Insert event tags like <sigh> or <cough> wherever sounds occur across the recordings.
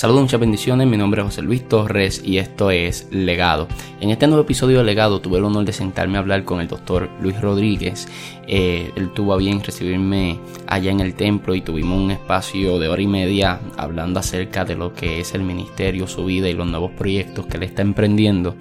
Saludos, muchas bendiciones. Mi nombre es José Luis Torres y esto es Legado. En este nuevo episodio de Legado tuve el honor de sentarme a hablar con el doctor Luis Rodríguez. Eh, él tuvo a bien recibirme allá en el templo y tuvimos un espacio de hora y media hablando acerca de lo que es el ministerio, su vida y los nuevos proyectos que él está emprendiendo.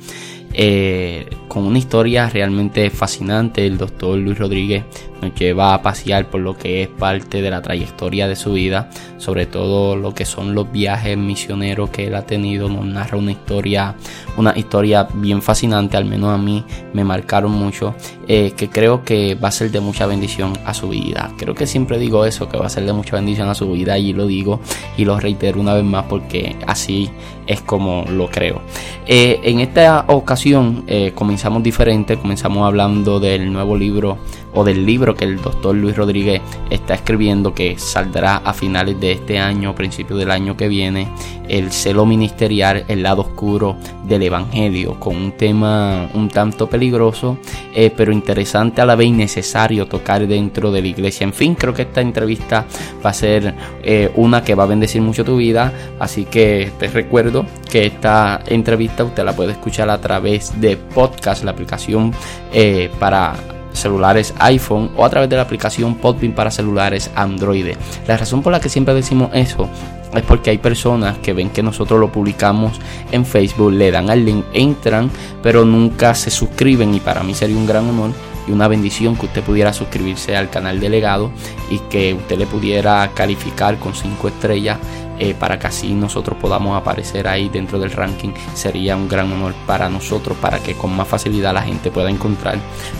Eh, con una historia realmente fascinante, el doctor Luis Rodríguez nos lleva a pasear por lo que es parte de la trayectoria de su vida, sobre todo lo que son los viajes misioneros que él ha tenido, nos narra una historia, una historia bien fascinante, al menos a mí me marcaron mucho, eh, que creo que va a ser de mucha bendición a su vida. Creo que siempre digo eso, que va a ser de mucha bendición a su vida y lo digo y lo reitero una vez más porque así es como lo creo. Eh, en esta ocasión eh, comenzamos diferente, comenzamos hablando del nuevo libro o del libro que el doctor Luis Rodríguez está escribiendo que saldrá a finales de este año, principio del año que viene, el celo ministerial, el lado oscuro del Evangelio, con un tema un tanto peligroso, eh, pero interesante a la vez necesario tocar dentro de la iglesia. En fin, creo que esta entrevista va a ser eh, una que va a bendecir mucho tu vida, así que te recuerdo que esta entrevista usted la puede escuchar a través de podcast, la aplicación eh, para celulares iPhone o a través de la aplicación Podbean para celulares Android. La razón por la que siempre decimos eso es porque hay personas que ven que nosotros lo publicamos en Facebook, le dan al link, entran, pero nunca se suscriben y para mí sería un gran honor y una bendición que usted pudiera suscribirse al canal delegado y que usted le pudiera calificar con 5 estrellas eh, para que así nosotros podamos aparecer ahí dentro del ranking. Sería un gran honor para nosotros, para que con más facilidad la gente pueda encontrar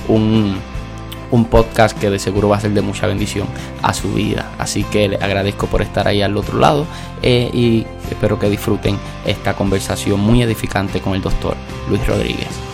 un, un podcast que de seguro va a ser de mucha bendición a su vida. Así que le agradezco por estar ahí al otro lado eh, y espero que disfruten esta conversación muy edificante con el doctor Luis Rodríguez.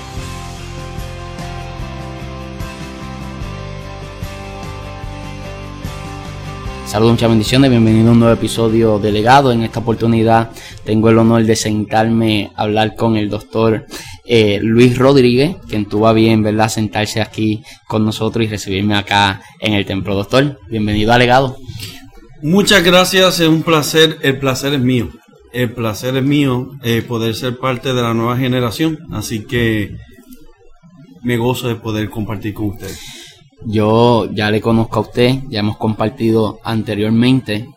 Saludos, muchas bendiciones, bienvenido a un nuevo episodio de Legado. En esta oportunidad tengo el honor de sentarme a hablar con el doctor eh, Luis Rodríguez, quien tuvo a bien, ¿verdad?, sentarse aquí con nosotros y recibirme acá en el templo. Doctor, bienvenido a Legado. Muchas gracias, es un placer, el placer es mío. El placer es mío eh, poder ser parte de la nueva generación, así que me gozo de poder compartir con ustedes. Yo ya le conozco a usted, ya hemos compartido anteriormente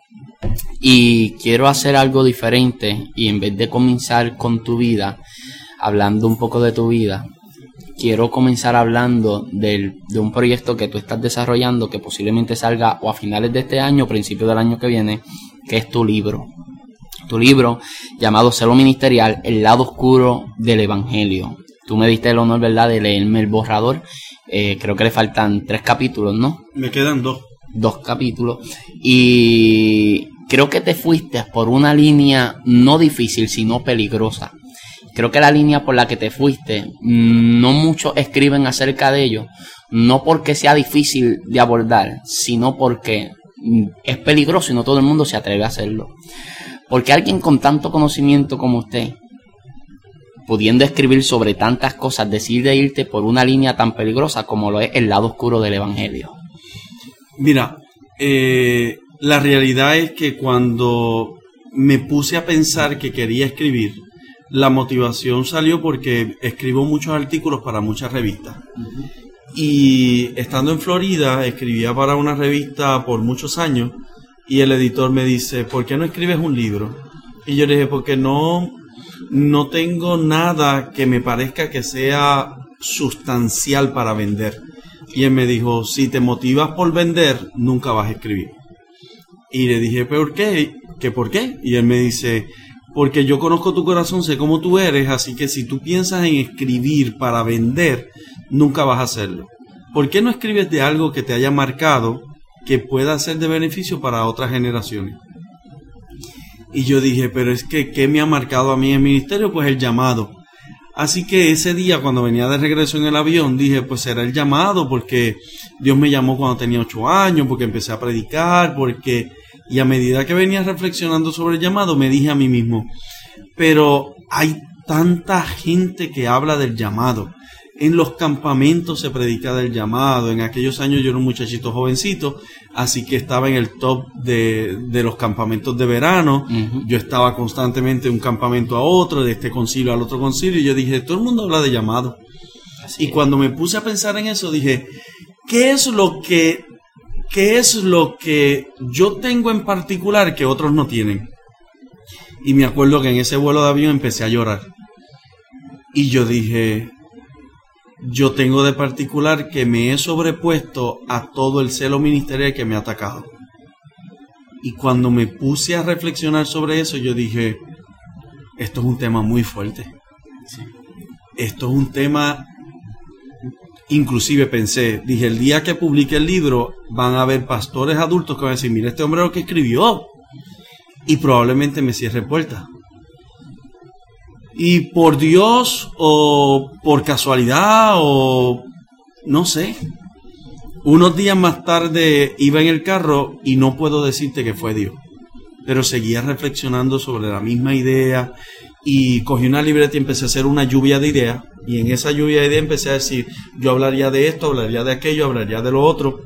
y quiero hacer algo diferente y en vez de comenzar con tu vida, hablando un poco de tu vida, quiero comenzar hablando de un proyecto que tú estás desarrollando que posiblemente salga o a finales de este año o principios del año que viene, que es tu libro. Tu libro llamado Celo Ministerial, El lado oscuro del Evangelio. Tú me diste el honor, ¿verdad?, de leerme el borrador eh, creo que le faltan tres capítulos, ¿no? Me quedan dos. Dos capítulos. Y creo que te fuiste por una línea no difícil, sino peligrosa. Creo que la línea por la que te fuiste, no muchos escriben acerca de ello, no porque sea difícil de abordar, sino porque es peligroso y no todo el mundo se atreve a hacerlo. Porque alguien con tanto conocimiento como usted, pudiendo escribir sobre tantas cosas, decide irte por una línea tan peligrosa como lo es el lado oscuro del Evangelio? Mira, eh, la realidad es que cuando me puse a pensar que quería escribir, la motivación salió porque escribo muchos artículos para muchas revistas. Y estando en Florida, escribía para una revista por muchos años y el editor me dice, ¿por qué no escribes un libro? Y yo le dije, porque no no tengo nada que me parezca que sea sustancial para vender. Y él me dijo, si te motivas por vender, nunca vas a escribir. Y le dije, ¿por qué? ¿Qué por qué? Y él me dice, porque yo conozco tu corazón, sé cómo tú eres, así que si tú piensas en escribir para vender, nunca vas a hacerlo. ¿Por qué no escribes de algo que te haya marcado que pueda ser de beneficio para otras generaciones? Y yo dije, pero es que, ¿qué me ha marcado a mí el ministerio? Pues el llamado. Así que ese día, cuando venía de regreso en el avión, dije, pues será el llamado, porque Dios me llamó cuando tenía ocho años, porque empecé a predicar, porque... Y a medida que venía reflexionando sobre el llamado, me dije a mí mismo, pero hay tanta gente que habla del llamado. En los campamentos se predica del llamado. En aquellos años yo era un muchachito jovencito, así que estaba en el top de, de los campamentos de verano. Yo estaba constantemente de un campamento a otro, de este concilio al otro concilio, y yo dije, todo el mundo habla de llamado. y cuando me puse a pensar en eso, dije, ¿qué es lo que, qué es lo que yo tengo en particular que otros no tienen? Y me acuerdo que en ese vuelo de avión empecé a llorar. Y yo dije, yo tengo de particular que me he sobrepuesto a todo el celo ministerial que me ha atacado. Y cuando me puse a reflexionar sobre eso, yo dije, esto es un tema muy fuerte. Esto es un tema, inclusive pensé, dije, el día que publique el libro, van a haber pastores adultos que van a decir, mira este hombre lo que escribió. Y probablemente me cierre puertas. Y por Dios o por casualidad o no sé. Unos días más tarde iba en el carro y no puedo decirte que fue Dios. Pero seguía reflexionando sobre la misma idea y cogí una libreta y empecé a hacer una lluvia de ideas. Y en esa lluvia de ideas empecé a decir, yo hablaría de esto, hablaría de aquello, hablaría de lo otro.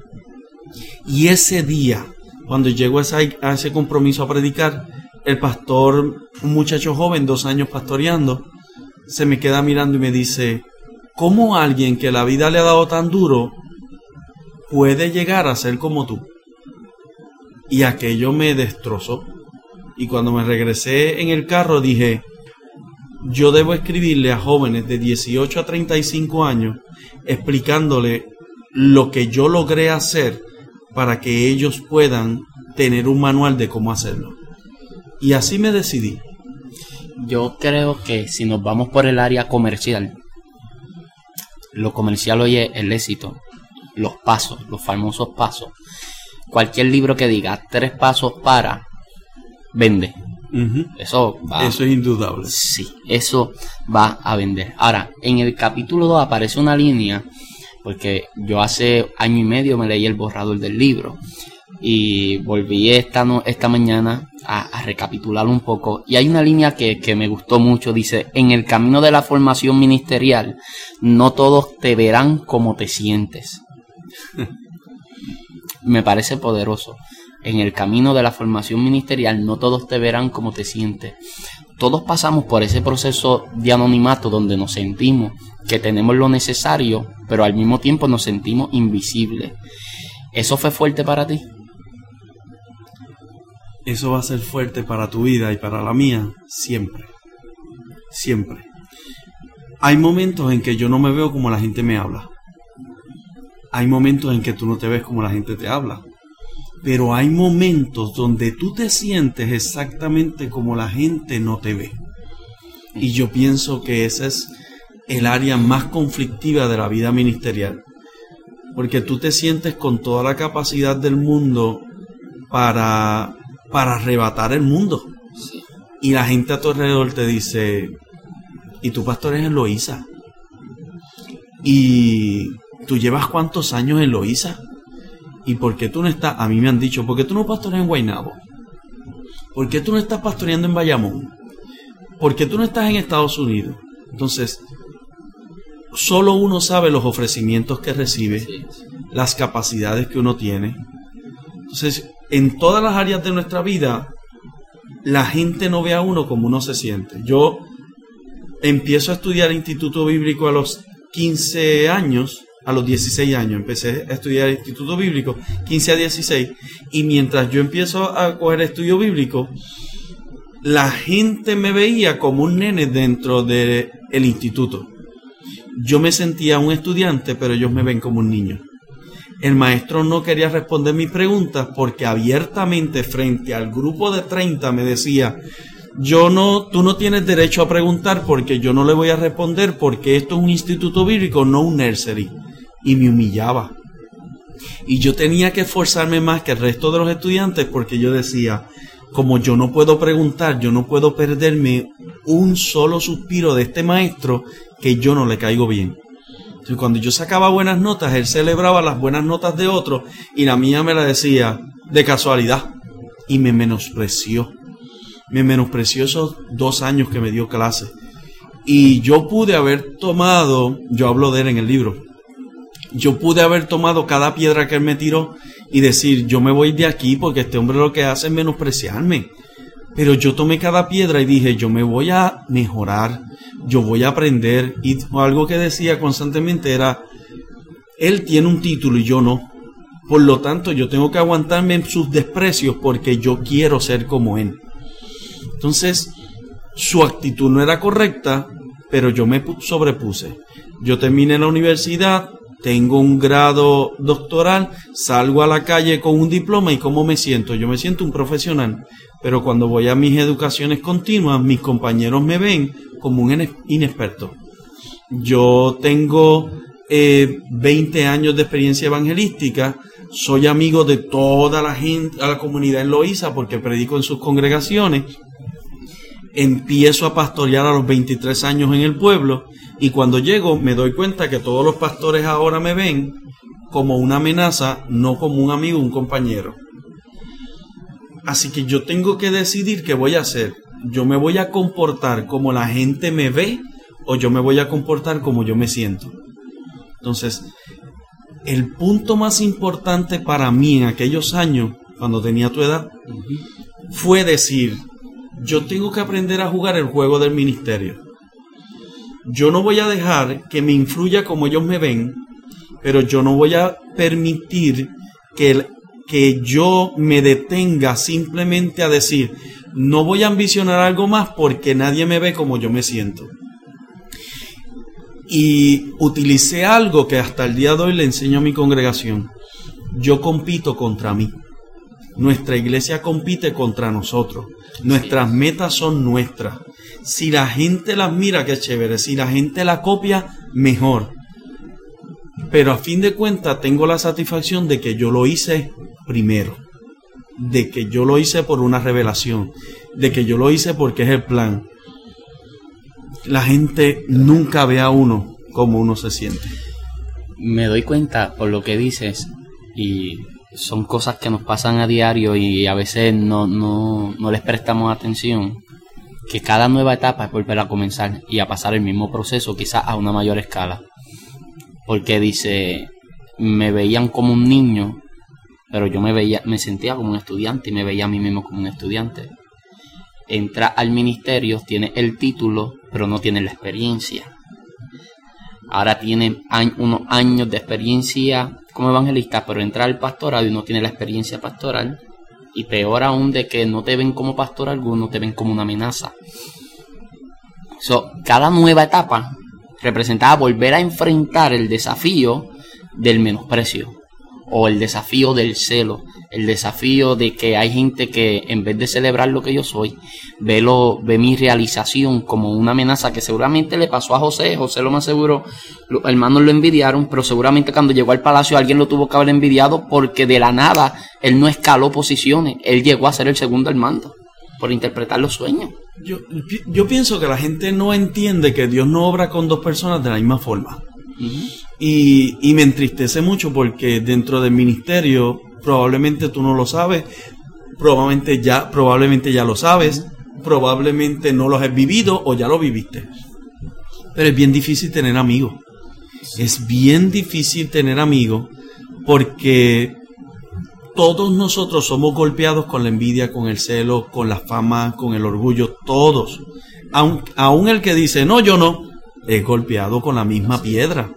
Y ese día, cuando llego a ese compromiso a predicar, el pastor, un muchacho joven, dos años pastoreando, se me queda mirando y me dice, ¿cómo alguien que la vida le ha dado tan duro puede llegar a ser como tú? Y aquello me destrozó. Y cuando me regresé en el carro dije, yo debo escribirle a jóvenes de 18 a 35 años explicándole lo que yo logré hacer para que ellos puedan tener un manual de cómo hacerlo. Y así me decidí. Yo creo que si nos vamos por el área comercial, lo comercial hoy es el éxito, los pasos, los famosos pasos. Cualquier libro que diga tres pasos para, vende. Eso va. Eso es indudable. Sí, eso va a vender. Ahora, en el capítulo 2 aparece una línea, porque yo hace año y medio me leí el borrador del libro y volví esta, esta mañana a, recapitular un poco. Y hay una línea que, que, me gustó mucho, dice, en el camino de la formación ministerial, no todos te verán como te sientes. <laughs> me parece poderoso. En el camino de la formación ministerial, no todos te verán como te sientes. Todos pasamos por ese proceso de anonimato donde nos sentimos que tenemos lo necesario, pero al mismo tiempo nos sentimos invisibles. ¿Eso fue fuerte para ti? eso va a ser fuerte para tu vida y para la mía siempre. Siempre. Hay momentos en que yo no me veo como la gente me habla. Hay momentos en que tú no te ves como la gente te habla. Pero hay momentos donde tú te sientes exactamente como la gente no te ve. Y yo pienso que esa es el área más conflictiva de la vida ministerial. Porque tú te sientes con toda la capacidad del mundo para para arrebatar el mundo. Y la gente a tu alrededor te dice, y tu pastor es en. Y tú llevas cuántos años en Loíza. ¿Y por qué tú no estás? A mí me han dicho, ¿por qué tú no pastoreas en Guaynabo? ¿Por qué tú no estás pastoreando en Bayamón? ¿Por qué tú no estás en Estados Unidos? Entonces, solo uno sabe los ofrecimientos que recibe, las capacidades que uno tiene. Entonces, en todas las áreas de nuestra vida, la gente no ve a uno como uno se siente. Yo empiezo a estudiar Instituto Bíblico a los 15 años, a los 16 años, empecé a estudiar Instituto Bíblico, 15 a 16, y mientras yo empiezo a coger estudio bíblico, la gente me veía como un nene dentro del instituto. Yo me sentía un estudiante, pero ellos me ven como un niño el maestro no quería responder mis preguntas porque abiertamente frente al grupo de 30 me decía, yo no, tú no tienes derecho a preguntar porque yo no le voy a responder porque esto es un instituto bíblico, no un nursery. Y me humillaba. Y yo tenía que esforzarme más que el resto de los estudiantes porque yo decía, como yo no puedo preguntar, yo no puedo perderme un solo suspiro de este maestro que yo no le caigo bien cuando yo sacaba buenas notas, él celebraba las buenas notas de otro y la mía me la decía de casualidad. Y me menospreció. Me menospreció esos dos años que me dio clase. Y yo pude haber tomado, yo hablo de él en el libro, yo pude haber tomado cada piedra que él me tiró y decir, yo me voy de aquí porque este hombre lo que hace es menospreciarme. Pero yo tomé cada piedra y dije, yo me voy a mejorar, yo voy a aprender. Y algo que decía constantemente era, él tiene un título y yo no. Por lo tanto, yo tengo que aguantarme en sus desprecios porque yo quiero ser como él. Entonces, su actitud no era correcta, pero yo me sobrepuse. Yo terminé la universidad, tengo un grado doctoral, salgo a la calle con un diploma y ¿cómo me siento? Yo me siento un profesional, pero cuando voy a mis educaciones continuas, mis compañeros me ven como un inexperto. Yo tengo 20 eh, años de experiencia evangelística, soy amigo de toda la gente, a la comunidad en Loíza porque predico en sus congregaciones empiezo a pastorear a los 23 años en el pueblo y cuando llego me doy cuenta que todos los pastores ahora me ven como una amenaza, no como un amigo, un compañero. Así que yo tengo que decidir qué voy a hacer. Yo me voy a comportar como la gente me ve o yo me voy a comportar como yo me siento. Entonces, el punto más importante para mí en aquellos años, cuando tenía tu edad, fue decir, yo tengo que aprender a jugar el juego del ministerio. Yo no voy a dejar que me influya como ellos me ven, pero yo no voy a permitir que, que yo me detenga simplemente a decir, no voy a ambicionar algo más porque nadie me ve como yo me siento. Y utilicé algo que hasta el día de hoy le enseño a mi congregación. Yo compito contra mí. Nuestra iglesia compite contra nosotros. Nuestras metas son nuestras. Si la gente las mira, qué chévere. Si la gente la copia, mejor. Pero a fin de cuentas tengo la satisfacción de que yo lo hice primero. De que yo lo hice por una revelación. De que yo lo hice porque es el plan. La gente nunca ve a uno como uno se siente. Me doy cuenta por lo que dices y son cosas que nos pasan a diario y a veces no, no, no les prestamos atención, que cada nueva etapa es volver a comenzar y a pasar el mismo proceso, quizás a una mayor escala. Porque dice, me veían como un niño, pero yo me veía, me sentía como un estudiante y me veía a mí mismo como un estudiante. Entra al ministerio, tiene el título, pero no tiene la experiencia. Ahora tiene unos años de experiencia como evangelista, pero entrar al pastorado y no tiene la experiencia pastoral. Y peor aún de que no te ven como pastor alguno, te ven como una amenaza. So, cada nueva etapa representaba volver a enfrentar el desafío del menosprecio o el desafío del celo, el desafío de que hay gente que en vez de celebrar lo que yo soy, ve, lo, ve mi realización como una amenaza que seguramente le pasó a José, José lo más seguro, los hermanos lo envidiaron, pero seguramente cuando llegó al palacio alguien lo tuvo que haber envidiado porque de la nada él no escaló posiciones, él llegó a ser el segundo al mando por interpretar los sueños. Yo, yo pienso que la gente no entiende que Dios no obra con dos personas de la misma forma. y, me entristece mucho porque dentro del ministerio probablemente tú no lo sabes, probablemente ya, probablemente ya lo sabes, probablemente no lo has vivido o ya lo viviste. Pero es bien difícil tener amigos. Es bien difícil tener amigos porque todos nosotros somos golpeados con la envidia, con el celo, con la fama, con el orgullo, todos. Aun, aun el que dice, no, yo no, es golpeado con la misma piedra.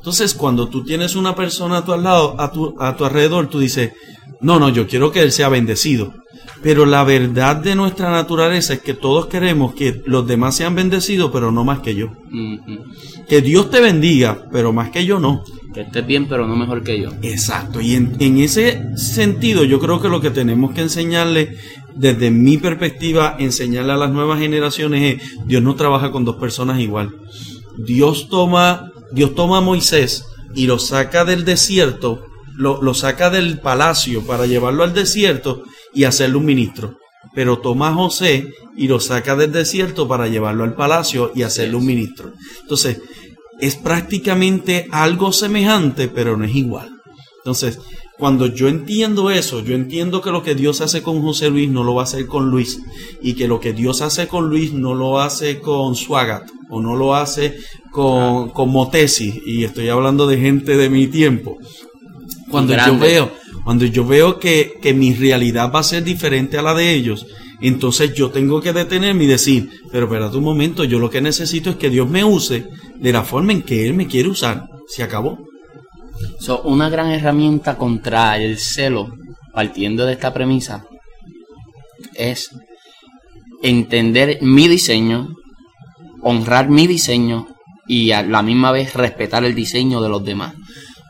Entonces, cuando tú tienes una persona a tu, lado, a tu, a tu alrededor, tú dices, no, no, yo quiero que él sea bendecido. Pero la verdad de nuestra naturaleza es que todos queremos que los demás sean bendecidos, pero no más que yo. Que Dios te bendiga, pero más que yo no. Que estés bien, pero no mejor que yo. Exacto. Y en, en ese sentido, yo creo que lo que tenemos que enseñarle, desde mi perspectiva, enseñarle a las nuevas generaciones es, Dios no trabaja con dos personas igual. Dios toma, Dios toma a Moisés y lo saca del desierto, lo, lo saca del palacio para llevarlo al desierto y hacerle un ministro. Pero toma a José y lo saca del desierto para llevarlo al palacio y hacerle un ministro. Entonces, es prácticamente algo semejante, pero no es igual. Entonces, cuando yo entiendo eso, yo entiendo que lo que Dios hace con José Luis no lo va a hacer con Luis y que lo que Dios hace con Luis no lo hace con Suagat o no lo hace con, como tesis, y estoy hablando de gente de mi tiempo. Cuando yo veo, cuando yo veo que, que mi realidad va a ser diferente a la de ellos, entonces yo tengo que detenerme y decir, pero espérate un momento, yo lo que necesito es que Dios me use de la forma en que Él me quiere usar. Se acabó. So, una gran herramienta contra el celo, partiendo de esta premisa, es entender mi diseño, honrar mi diseño y a la misma vez respetar el diseño de los demás.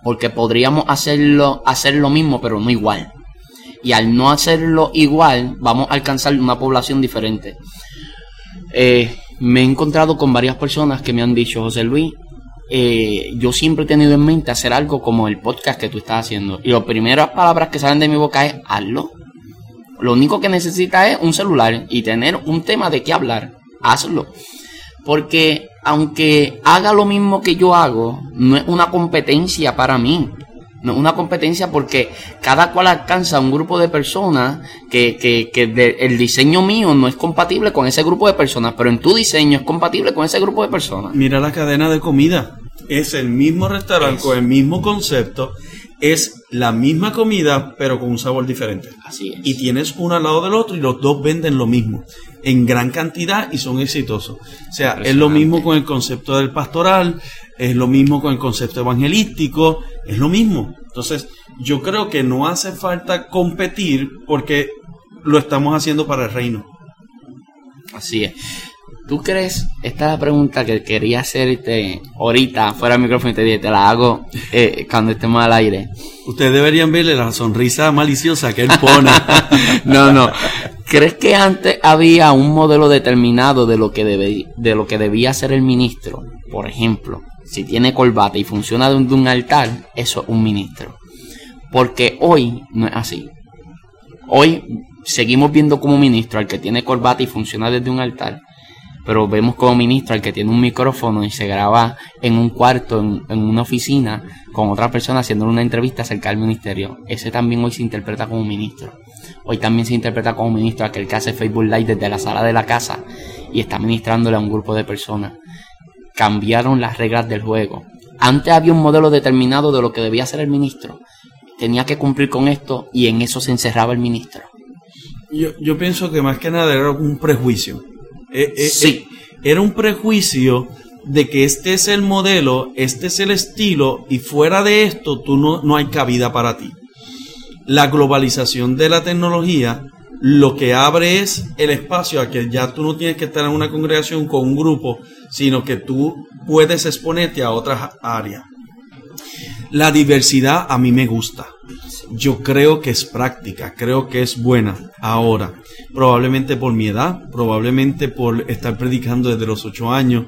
Porque podríamos hacerlo, hacer lo mismo, pero no igual. Y al no hacerlo igual, vamos a alcanzar una población diferente. Eh, me he encontrado con varias personas que me han dicho, José Luis, eh, yo siempre he tenido en mente hacer algo como el podcast que tú estás haciendo. Y las primeras palabras que salen de mi boca es hazlo. Lo único que necesitas es un celular y tener un tema de qué hablar. Hazlo. Porque aunque haga lo mismo que yo hago, no es una competencia para mí. No es una competencia porque cada cual alcanza un grupo de personas que, que, que el diseño mío no es compatible con ese grupo de personas, pero en tu diseño es compatible con ese grupo de personas. Mira la cadena de comida. Es el mismo restaurante con el mismo concepto. Es la misma comida, pero con un sabor diferente. Así es. Y tienes uno al lado del otro y los dos venden lo mismo en gran cantidad y son exitosos. O sea, es lo mismo con el concepto del pastoral, es lo mismo con el concepto evangelístico, es lo mismo. Entonces, yo creo que no hace falta competir porque lo estamos haciendo para el reino. Así es. ¿Tú crees? Esta es la pregunta que quería hacerte ahorita, fuera del micrófono, y te, te la hago eh, cuando estemos al aire. Ustedes deberían verle la sonrisa maliciosa que él pone. <laughs> no, no. ¿Crees que antes había un modelo determinado de lo que, debe, de lo que debía ser el ministro? Por ejemplo, si tiene corbata y funciona desde un altar, eso es un ministro. Porque hoy no es así. Hoy seguimos viendo como ministro al que tiene corbata y funciona desde un altar, pero vemos como ministro al que tiene un micrófono y se graba en un cuarto, en, en una oficina, con otra persona haciendo una entrevista acerca del ministerio. Ese también hoy se interpreta como ministro. Hoy también se interpreta como ministro aquel que hace Facebook Live desde la sala de la casa y está ministrándole a un grupo de personas. Cambiaron las reglas del juego. Antes había un modelo determinado de lo que debía ser el ministro. Tenía que cumplir con esto y en eso se encerraba el ministro. Yo, yo pienso que más que nada era un prejuicio. Eh, eh, Sí. eh, era un prejuicio de que este es el modelo, este es el estilo y fuera de esto tú no, no hay cabida para ti. La globalización de la tecnología lo que abre es el espacio a que ya tú no tienes que estar en una congregación con un grupo, sino que tú puedes exponerte a otras áreas. La diversidad a mí me gusta. Yo creo que es práctica, creo que es buena. Ahora, probablemente por mi edad, probablemente por estar predicando desde los ocho años,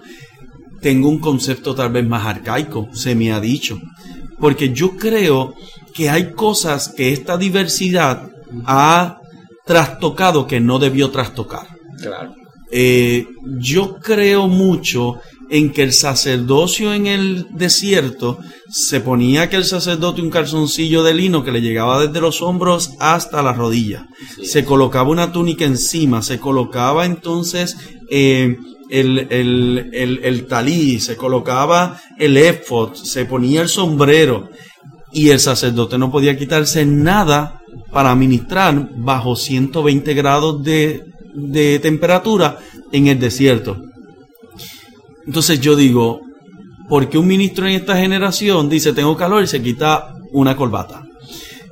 tengo un concepto tal vez más arcaico, se me ha dicho. Porque yo creo que hay cosas que esta diversidad ha trastocado que no debió trastocar. Claro. Eh, yo creo mucho en que el sacerdocio en el desierto se ponía que el sacerdote un calzoncillo de lino que le llegaba desde los hombros hasta la rodilla. Sí. Se colocaba una túnica encima, se colocaba entonces eh, el, el, el, el talí, se colocaba el éfod, se ponía el sombrero y el sacerdote no podía quitarse nada para ministrar bajo 120 grados de, de temperatura en el desierto. Entonces yo digo, ¿por qué un ministro en esta generación dice tengo calor y se quita una corbata?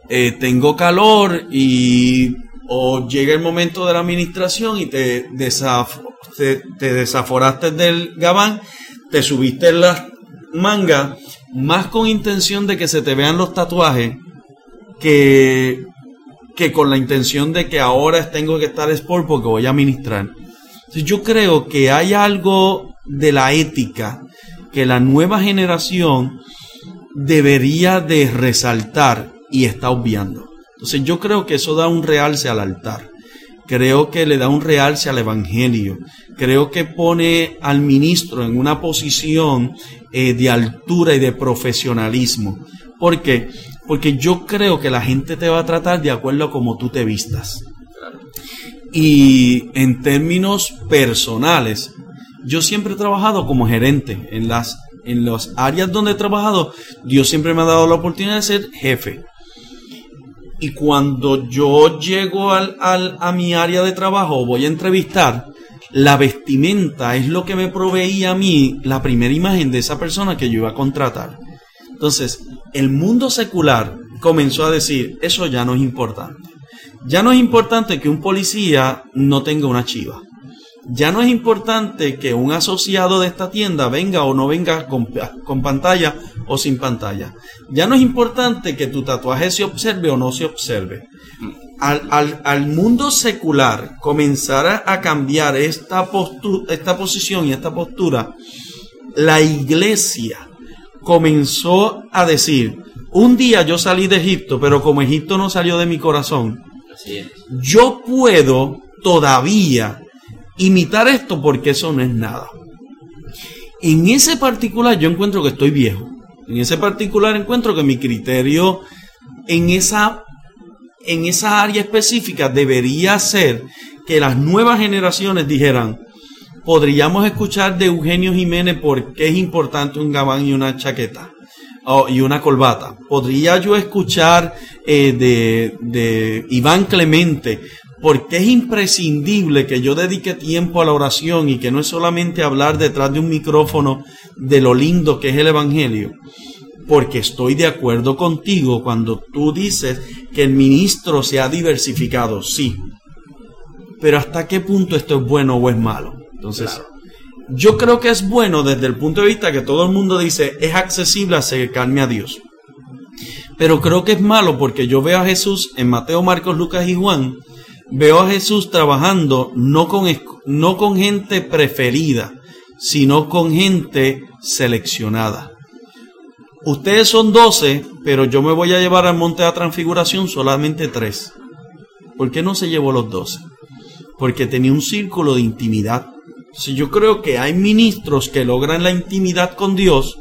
Eh, tengo calor y o llega el momento de la administración y te, desaf- te, te desaforaste del gabán, te subiste en las mangas, más con intención de que se te vean los tatuajes que, que con la intención de que ahora tengo que estar sport porque voy a ministrar. Entonces, yo creo que hay algo de la ética que la nueva generación debería de resaltar y está obviando. Entonces yo creo que eso da un realce al altar. Creo que le da un realce al evangelio. Creo que pone al ministro en una posición eh, de altura y de profesionalismo. ¿Por qué? Porque yo creo que la gente te va a tratar de acuerdo a cómo tú te vistas. Y en términos personales, yo siempre he trabajado como gerente. En las, en áreas donde he trabajado, Dios siempre me ha dado la oportunidad de ser jefe. Y cuando yo llego al, al, a mi área de trabajo, voy a entrevistar, la vestimenta es lo que me proveía a mí la primera imagen de esa persona que yo iba a contratar. Entonces, el mundo secular comenzó a decir, eso ya no es importante. Ya no es importante que un policía no tenga una chiva. Ya no es importante que un asociado de esta tienda venga o no venga con, con, pantalla o sin pantalla. Ya no es importante que tu tatuaje se observe o no se observe. Al, al, al mundo secular comenzara a cambiar esta, esta posición y esta postura, la iglesia comenzó a decir, un día yo salí de Egipto, pero como Egipto no salió de mi corazón, yo puedo todavía imitar esto porque eso no es nada. En ese particular yo encuentro que estoy viejo. En ese particular encuentro que mi criterio en esa, en esa área específica debería ser que las nuevas generaciones dijeran, podríamos escuchar de Eugenio Jiménez por qué es importante un gabán y una chaqueta y una corbata. Podría yo escuchar eh, de, de Iván Clemente porque es imprescindible que yo dedique tiempo a la oración y que no es solamente hablar detrás de un micrófono de lo lindo que es el Evangelio. Porque estoy de acuerdo contigo cuando tú dices que el ministro se ha diversificado, sí. Pero hasta qué punto esto es bueno o es malo. Entonces, yo creo que es bueno desde el punto de vista que todo el mundo dice es accesible acercarme a Dios. Pero creo que es malo porque yo veo a Jesús en Mateo, Marcos, Lucas y Juan veo a Jesús trabajando no con, no con gente preferida, sino con gente seleccionada. Ustedes son doce, pero yo me voy a llevar al monte de la transfiguración solamente tres. ¿Por qué no se llevó los doce? Porque tenía un círculo de intimidad. Si yo creo que hay ministros que logran la intimidad con Dios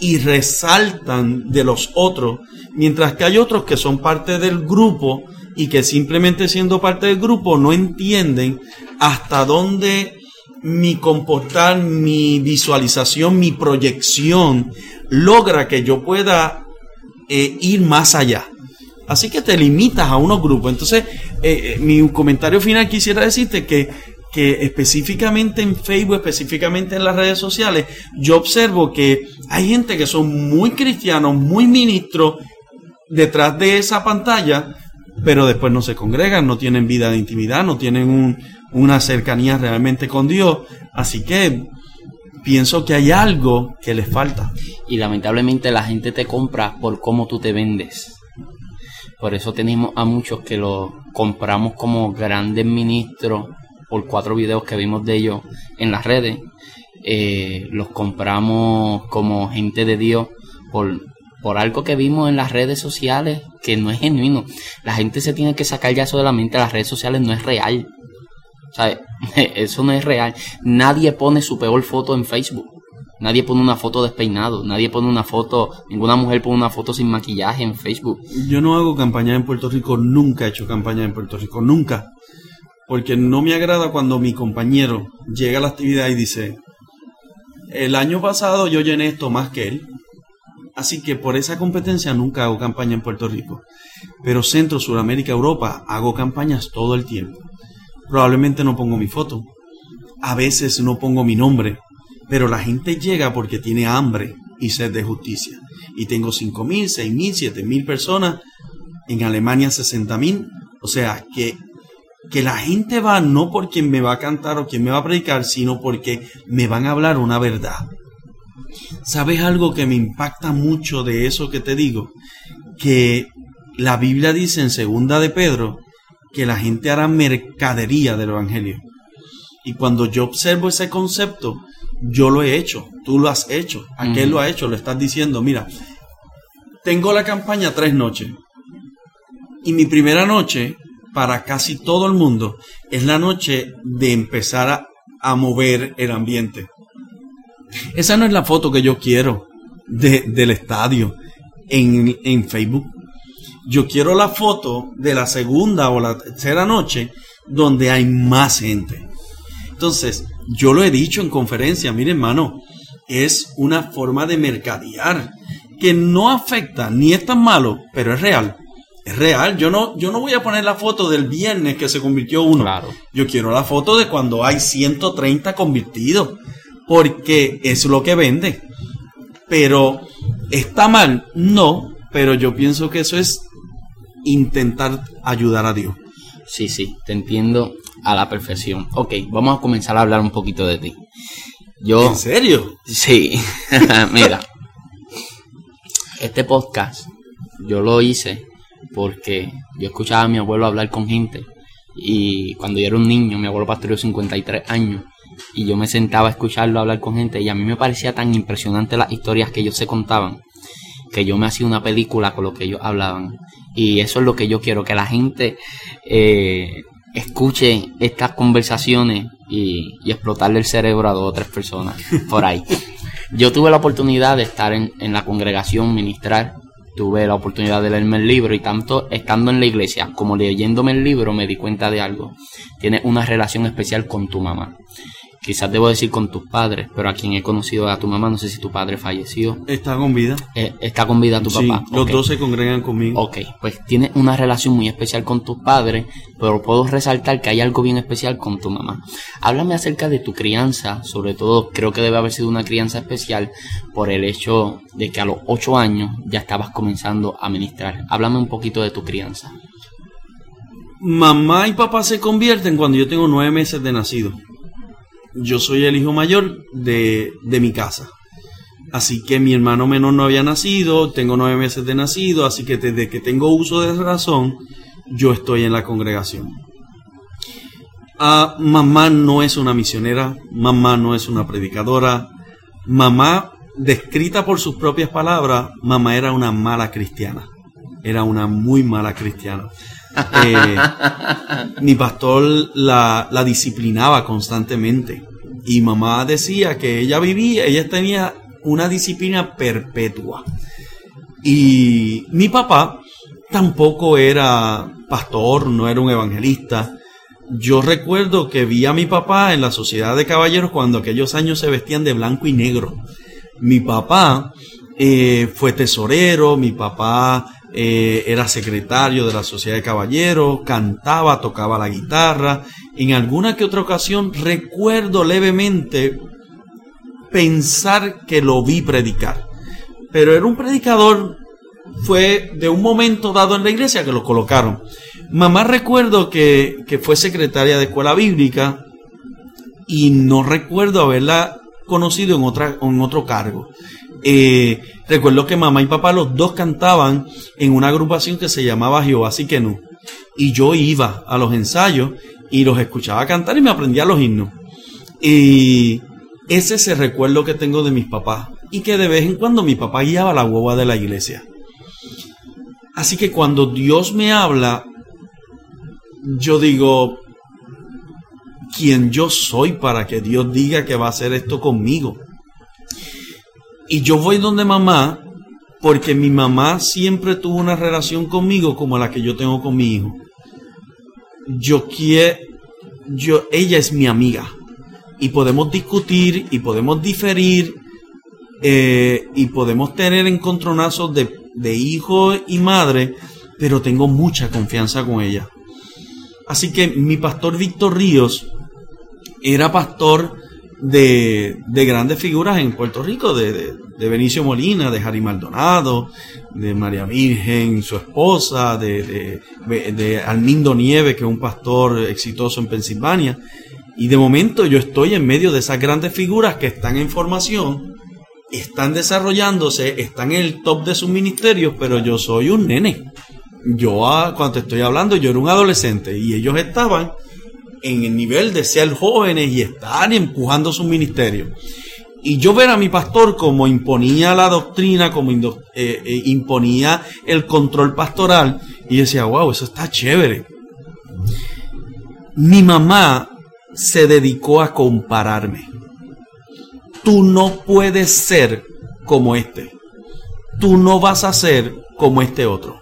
y resaltan de los otros, mientras que hay otros que son parte del grupo, y que simplemente siendo parte del grupo no entienden hasta dónde mi comportar, mi visualización, mi proyección logra que yo pueda eh, ir más allá. Así que te limitas a unos grupos. Entonces, eh, eh, mi comentario final quisiera decirte que, que específicamente en Facebook, específicamente en las redes sociales, yo observo que hay gente que son muy cristianos, muy ministros detrás de esa pantalla, pero después no se congregan, no tienen vida de intimidad, no tienen una cercanía realmente con Dios. Así que pienso que hay algo que les falta. Y lamentablemente la gente te compra por cómo tú te vendes. Por eso tenemos a muchos que lo compramos como grandes ministros por cuatro videos que vimos de ellos en las redes. Eh, los compramos como gente de Dios por por algo que vimos en las redes sociales que no es genuino. La gente se tiene que sacar ya eso de la mente, las redes sociales no es real. ¿Sabes? <laughs> Eso no es real. Nadie pone su peor foto en Facebook. Nadie pone una foto despeinado, nadie pone una foto, ninguna mujer pone una foto sin maquillaje en Facebook. Yo no hago campaña en Puerto Rico, nunca he hecho campaña en Puerto Rico, nunca. Porque no me agrada cuando mi compañero llega a la actividad y dice, el año pasado yo llené esto más que él. Así que por esa competencia nunca hago campaña en Puerto Rico. Pero Centro, Sudamérica, Europa hago campañas todo el tiempo. Probablemente no pongo mi foto. A veces no pongo mi nombre. Pero la gente llega porque tiene hambre y sed de justicia. Y tengo 5 mil, 6 mil, 7 mil personas. En Alemania 60 mil. O sea que, que la gente va no por quien me va a cantar o quien me va a predicar, sino porque me van a hablar una verdad. ¿Sabes algo que me impacta mucho de eso que te digo? Que la Biblia dice en segunda de Pedro que la gente hará mercadería del Evangelio. Y cuando yo observo ese concepto, yo lo he hecho, tú lo has hecho, aquel lo ha hecho, lo estás diciendo, mira, tengo la campaña tres noches. Y mi primera noche, para casi todo el mundo, es la noche de empezar a, a mover el ambiente. Esa no es la foto que yo quiero del estadio en, en Facebook. Yo quiero la foto de la segunda o la tercera noche donde hay más gente. Entonces, yo lo he dicho en conferencia, mire hermano, es una forma de mercadear que no afecta ni es tan malo, pero es real. Es real. Yo no, yo no voy a poner la foto del viernes que se convirtió uno. Claro. Yo quiero la foto de cuando hay 130 convertidos. Porque es lo que vende. Pero, ¿está mal? No. Pero yo pienso que eso es intentar ayudar a Dios. Sí, sí, te entiendo a la perfección. Ok, vamos a comenzar a hablar un poquito de ti. Yo, ¿En serio? sí, <laughs> mira, este podcast yo lo hice porque yo escuchaba a mi abuelo hablar con gente y cuando yo era un niño, mi abuelo pastoreó 53 años y yo me sentaba a escucharlo hablar con gente y a mí me parecía tan impresionante las historias que ellos se contaban que yo me hacía una película con lo que ellos hablaban y eso es lo que yo quiero, que la gente eh, escuche estas conversaciones y, y explotarle el cerebro a dos o tres personas por ahí. <laughs> Yo tuve la oportunidad de estar en, en la congregación, ministrar, tuve la oportunidad de leerme el libro y tanto estando en la iglesia como leyéndome el libro me di cuenta de algo. Tienes una relación especial con tu mamá. Quizás debo decir con tus padres, pero a quien he conocido a tu mamá, no sé si tu padre falleció. ¿Está con vida? Eh, ¿Está con vida tu Sí, papá? los dos se congregan conmigo. Ok, pues tienes una relación muy especial con tus padres, pero puedo resaltar que hay algo bien especial con tu mamá. Háblame acerca de tu crianza, sobre todo creo que debe haber sido una crianza especial por el hecho de que a los ocho años ya estabas comenzando a ministrar. Háblame un poquito de tu crianza. Mamá y papá se convierten cuando yo tengo nueve meses de nacido. Yo soy el hijo mayor de, de mi casa. Así que mi hermano menor no había nacido, tengo nueve meses de nacido, así que desde que tengo uso de razón, yo estoy en la congregación. Ah, mamá no es una misionera, mamá no es una predicadora, mamá, descrita por sus propias palabras, mamá era una mala cristiana, era una muy mala cristiana. Eh, mi pastor la, disciplinaba constantemente y mamá decía que ella vivía, ella tenía una disciplina perpetua. Y mi papá tampoco era pastor, no era un evangelista. Yo recuerdo que vi a mi papá en la Sociedad de Caballeros cuando aquellos años se vestían de blanco y negro. Mi papá eh, fue tesorero, mi papá eh, era secretario de la Sociedad de Caballeros, cantaba, tocaba la guitarra. En alguna que otra ocasión recuerdo levemente pensar que lo vi predicar. Pero era un predicador, fue de un momento dado en la iglesia que lo colocaron. Mamá recuerdo que, que fue secretaria de escuela bíblica y no recuerdo haberla conocido en, otra, en otro cargo. Eh, recuerdo que mamá y papá los dos cantaban en una agrupación que se llamaba Jehová no Y yo iba a los ensayos y los escuchaba cantar y me aprendía los himnos. Y ese es el recuerdo que tengo de mis papás. Y que de vez en cuando mi papá guiaba la hueva de la iglesia. Así que cuando Dios me habla, yo digo, ¿quién yo soy para que Dios diga que va a hacer esto conmigo? Y yo voy donde mamá porque mi mamá siempre tuvo una relación conmigo como la que yo tengo con mi hijo. Yo quiero, yo, ella es mi amiga y podemos discutir y podemos diferir eh, y podemos tener encontronazos de, de hijo y madre, pero tengo mucha confianza con ella. Así que mi pastor Víctor Ríos era pastor de, de grandes figuras en Puerto Rico, de, de, Benicio Molina, de Harry Maldonado, de María Virgen, su esposa, de, de, Armindo Nieve, que es un pastor exitoso en Pensilvania. Y de momento yo estoy en medio de esas grandes figuras que están en formación, están desarrollándose, están en el top de sus ministerios, pero yo soy un nene. Yo, ah, cuando te estoy hablando, yo era un adolescente y ellos estaban en el nivel de ser jóvenes y estar empujando sus ministerios. Y yo ver a mi pastor como imponía la doctrina, como eh, eh, imponía el control pastoral, y decía, wow, eso está chévere. Mi mamá se dedicó a compararme. Tú no puedes ser como este. Tú no vas a ser como este otro.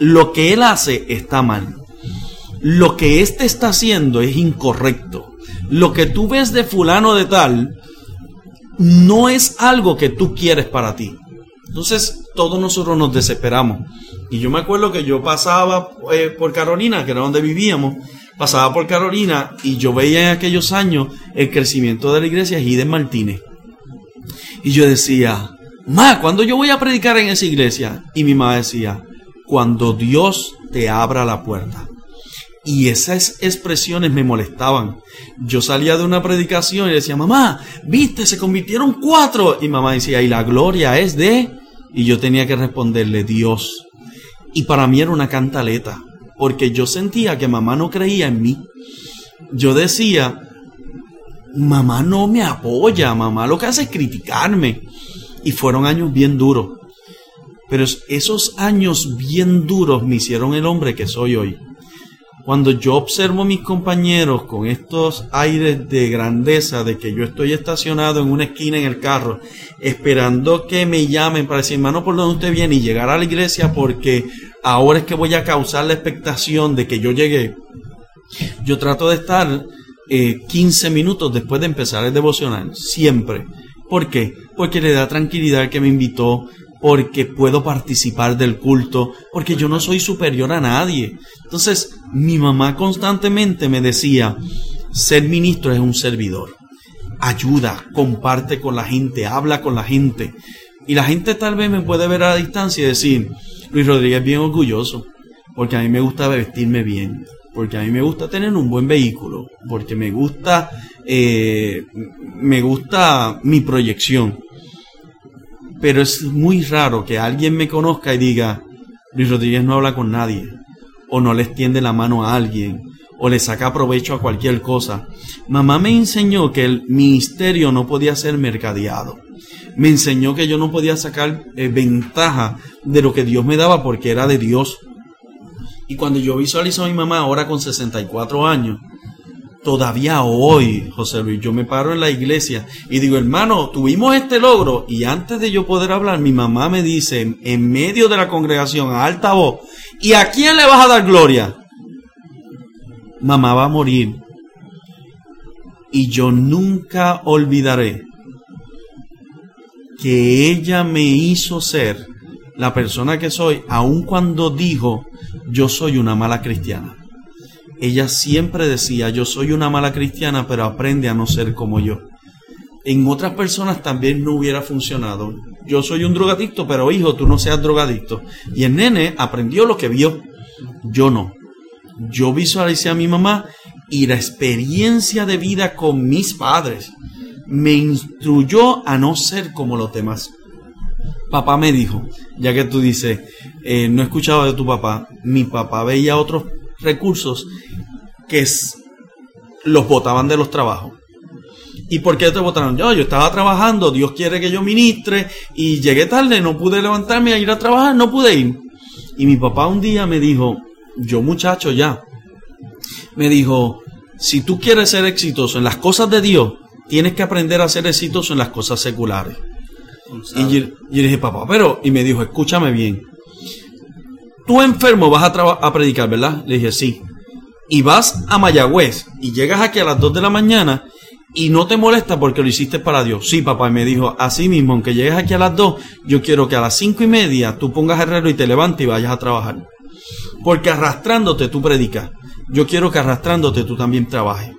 Lo que él hace está mal. Lo que éste está haciendo es incorrecto. lo que tú ves de fulano de tal no es algo que tú quieres para ti. Entonces todos nosotros nos desesperamos. Y yo me acuerdo que yo pasaba eh, por Carolina, que era donde vivíamos, pasaba por Carolina y yo veía en aquellos años el crecimiento de la iglesia Gideon Martínez. Y yo decía, Ma, ¿cuándo yo voy a predicar en esa iglesia? Y mi mamá decía, cuando Dios te abra la puerta. Y esas expresiones me molestaban. Yo salía de una predicación y decía, mamá, viste, se convirtieron cuatro. Y mamá decía, y la gloria es de... Y yo tenía que responderle, Dios. Y para mí era una cantaleta, porque yo sentía que mamá no creía en mí. Yo decía, mamá no me apoya, mamá lo que hace es criticarme. Y fueron años bien duros. Pero esos años bien duros me hicieron el hombre que soy hoy. Cuando yo observo a mis compañeros con estos aires de grandeza, de que yo estoy estacionado en una esquina en el carro, esperando que me llamen para decir, hermano, ¿por dónde usted viene? Y llegar a la iglesia porque ahora es que voy a causar la expectación de que yo llegué. Yo trato de estar 15 eh, minutos después de empezar el devocional, siempre. ¿Por qué? Porque le da tranquilidad que me invitó, porque puedo participar del culto, porque yo no soy superior a nadie. Entonces, mi mamá constantemente me decía, ser ministro es un servidor. Ayuda, comparte con la gente, habla con la gente. Y la gente tal vez me puede ver a la distancia y decir, Luis Rodríguez es bien orgulloso, porque a mí me gusta vestirme bien, porque a mí me gusta tener un buen vehículo, porque me gusta, eh, me gusta mi proyección pero es muy raro que alguien me conozca y diga, Luis Rodríguez no habla con nadie, o no le extiende la mano a alguien, o le saca provecho a cualquier cosa. Mamá me enseñó que el ministerio no podía ser mercadeado. Me enseñó que yo no podía sacar eh, ventaja de lo que Dios me daba porque era de Dios. Y cuando yo visualizo a mi mamá ahora con 64 años, Todavía hoy, José Luis, yo me paro en la iglesia y digo, hermano, tuvimos este logro. Y antes de yo poder hablar, mi mamá me dice en medio de la congregación a alta voz, ¿y a quién le vas a dar gloria? Mamá va a morir. Y yo nunca olvidaré que ella me hizo ser la persona que soy, aun cuando dijo, yo soy una mala cristiana ella siempre decía, yo soy una mala cristiana, pero aprende a no ser como yo. En otras personas también no hubiera funcionado. Yo soy un drogadicto, pero hijo, tú no seas drogadicto. Y el nene aprendió lo que vio. Yo no. Yo visualicé a mi mamá y la experiencia de vida con mis padres me instruyó a no ser como los demás. Papá me dijo, ya que tú dices, eh, no escuchaba de tu papá, mi papá veía otros recursos que los botaban de los trabajos. ¿Y por qué te votaron? Yo, yo estaba trabajando, Dios quiere que yo ministre y llegué tarde, no pude levantarme a ir a trabajar, no pude ir. Y mi papá un día me dijo, yo muchacho ya, me dijo, si tú quieres ser exitoso en las cosas de Dios, tienes que aprender a ser exitoso en las cosas seculares. Y yo, yo, dije, papá, pero, y me dijo, escúchame bien, tú enfermo vas a, a predicar, ¿verdad? Le dije, sí. Y vas a Mayagüez y llegas aquí a las 2 de la mañana y no te molesta porque lo hiciste para Dios. Sí, papá, y me dijo, así mismo, aunque llegues aquí a las 2, yo quiero que a las cinco y media tú pongas reloj y te levantes y vayas a trabajar. Porque arrastrándote tú predicas. Yo quiero que arrastrándote tú también trabajes.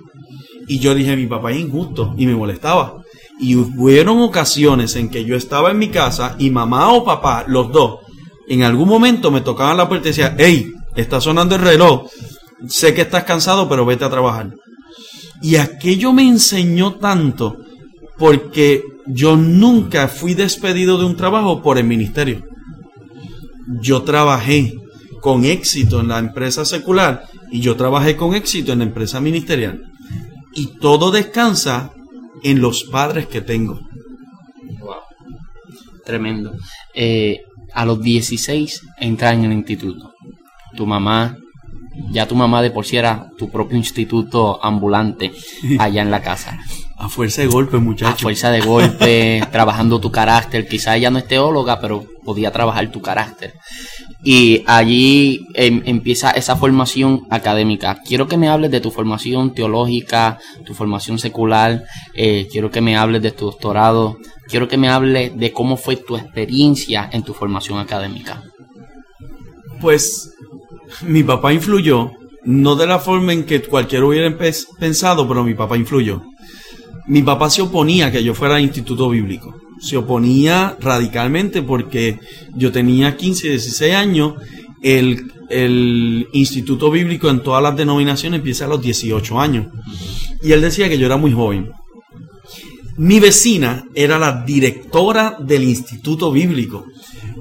Y yo dije, mi papá es injusto y me molestaba. Y hubieron ocasiones en que yo estaba en mi casa y mamá o papá, los dos, en algún momento me tocaban la puerta y decía, hey, está sonando el reloj, sé que estás cansado, pero vete a trabajar. Y aquello me enseñó tanto porque yo nunca fui despedido de un trabajo por el ministerio. Yo trabajé con éxito en la empresa secular y yo trabajé con éxito en la empresa ministerial. Y todo descansa en los padres que tengo. Wow. Tremendo. Eh, a los 16 entras en el instituto. Tu mamá, ya tu mamá de por sí era tu propio instituto ambulante <laughs> allá en la casa. A fuerza de golpe, muchacho. A fuerza de golpe, <laughs> trabajando tu carácter. Quizá ella no es teóloga, pero podía trabajar tu carácter. Y allí em, empieza esa formación académica. Quiero que me hables de tu formación teológica, tu formación secular. Eh, quiero que me hables de tu doctorado. Quiero que me hables de cómo fue tu experiencia en tu formación académica. Pues mi papá influyó, no de la forma en que cualquiera hubiera pensado, pero mi papá influyó. Mi papá se oponía a que yo fuera al instituto bíblico se oponía radicalmente porque yo tenía 15, 16 años, el, el, instituto bíblico en todas las denominaciones empieza a los 18 años. Y él decía que yo era muy joven. Mi vecina era la directora del instituto bíblico.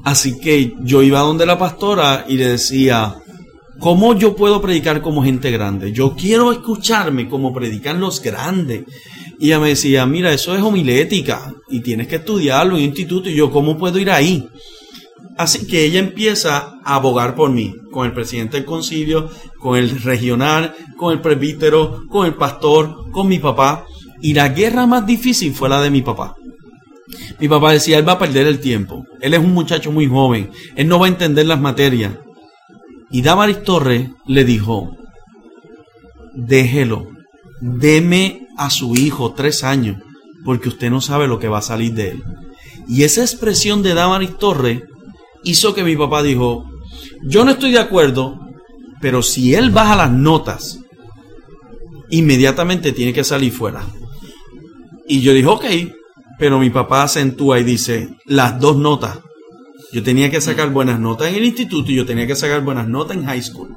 Así que yo iba donde la pastora y le decía, ¿cómo yo puedo predicar como gente grande? Yo quiero escucharme como predican los grandes. Y ella me decía, mira, eso es homilética y tienes que estudiarlo en un instituto. Y yo, ¿cómo puedo ir ahí? Así que ella empieza a abogar por mí, con el presidente del concilio, con el regional, con el presbítero, con el pastor, con mi papá. Y la guerra más difícil fue la de mi papá. Mi papá decía, él va a perder el tiempo. Él es un muchacho muy joven. Él no va a entender las materias. Y Damaris Torres le dijo, déjelo, deme a su hijo tres años, porque usted no sabe lo que va a salir de él. Y esa expresión de Damaris Torre hizo que mi papá dijo, yo no estoy de acuerdo, pero si él baja las notas, inmediatamente tiene que salir fuera. Y yo dije, ok, pero mi papá acentúa y dice, las dos notas. Yo tenía que sacar buenas notas en el instituto y yo tenía que sacar buenas notas en high school.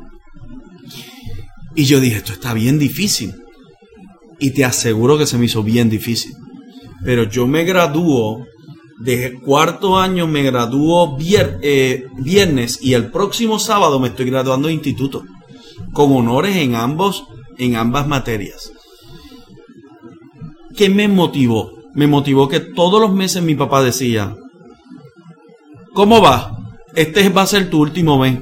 Y yo dije, esto está bien difícil y te aseguro que se me hizo bien difícil. Pero yo me graduó, de cuarto año me graduó eh, viernes y el próximo sábado me estoy graduando de instituto, con honores en, ambos, en ambas materias. ¿Qué me motivó? Me motivó que todos los meses mi papá decía, ¿cómo va? Este va a ser tu último mes,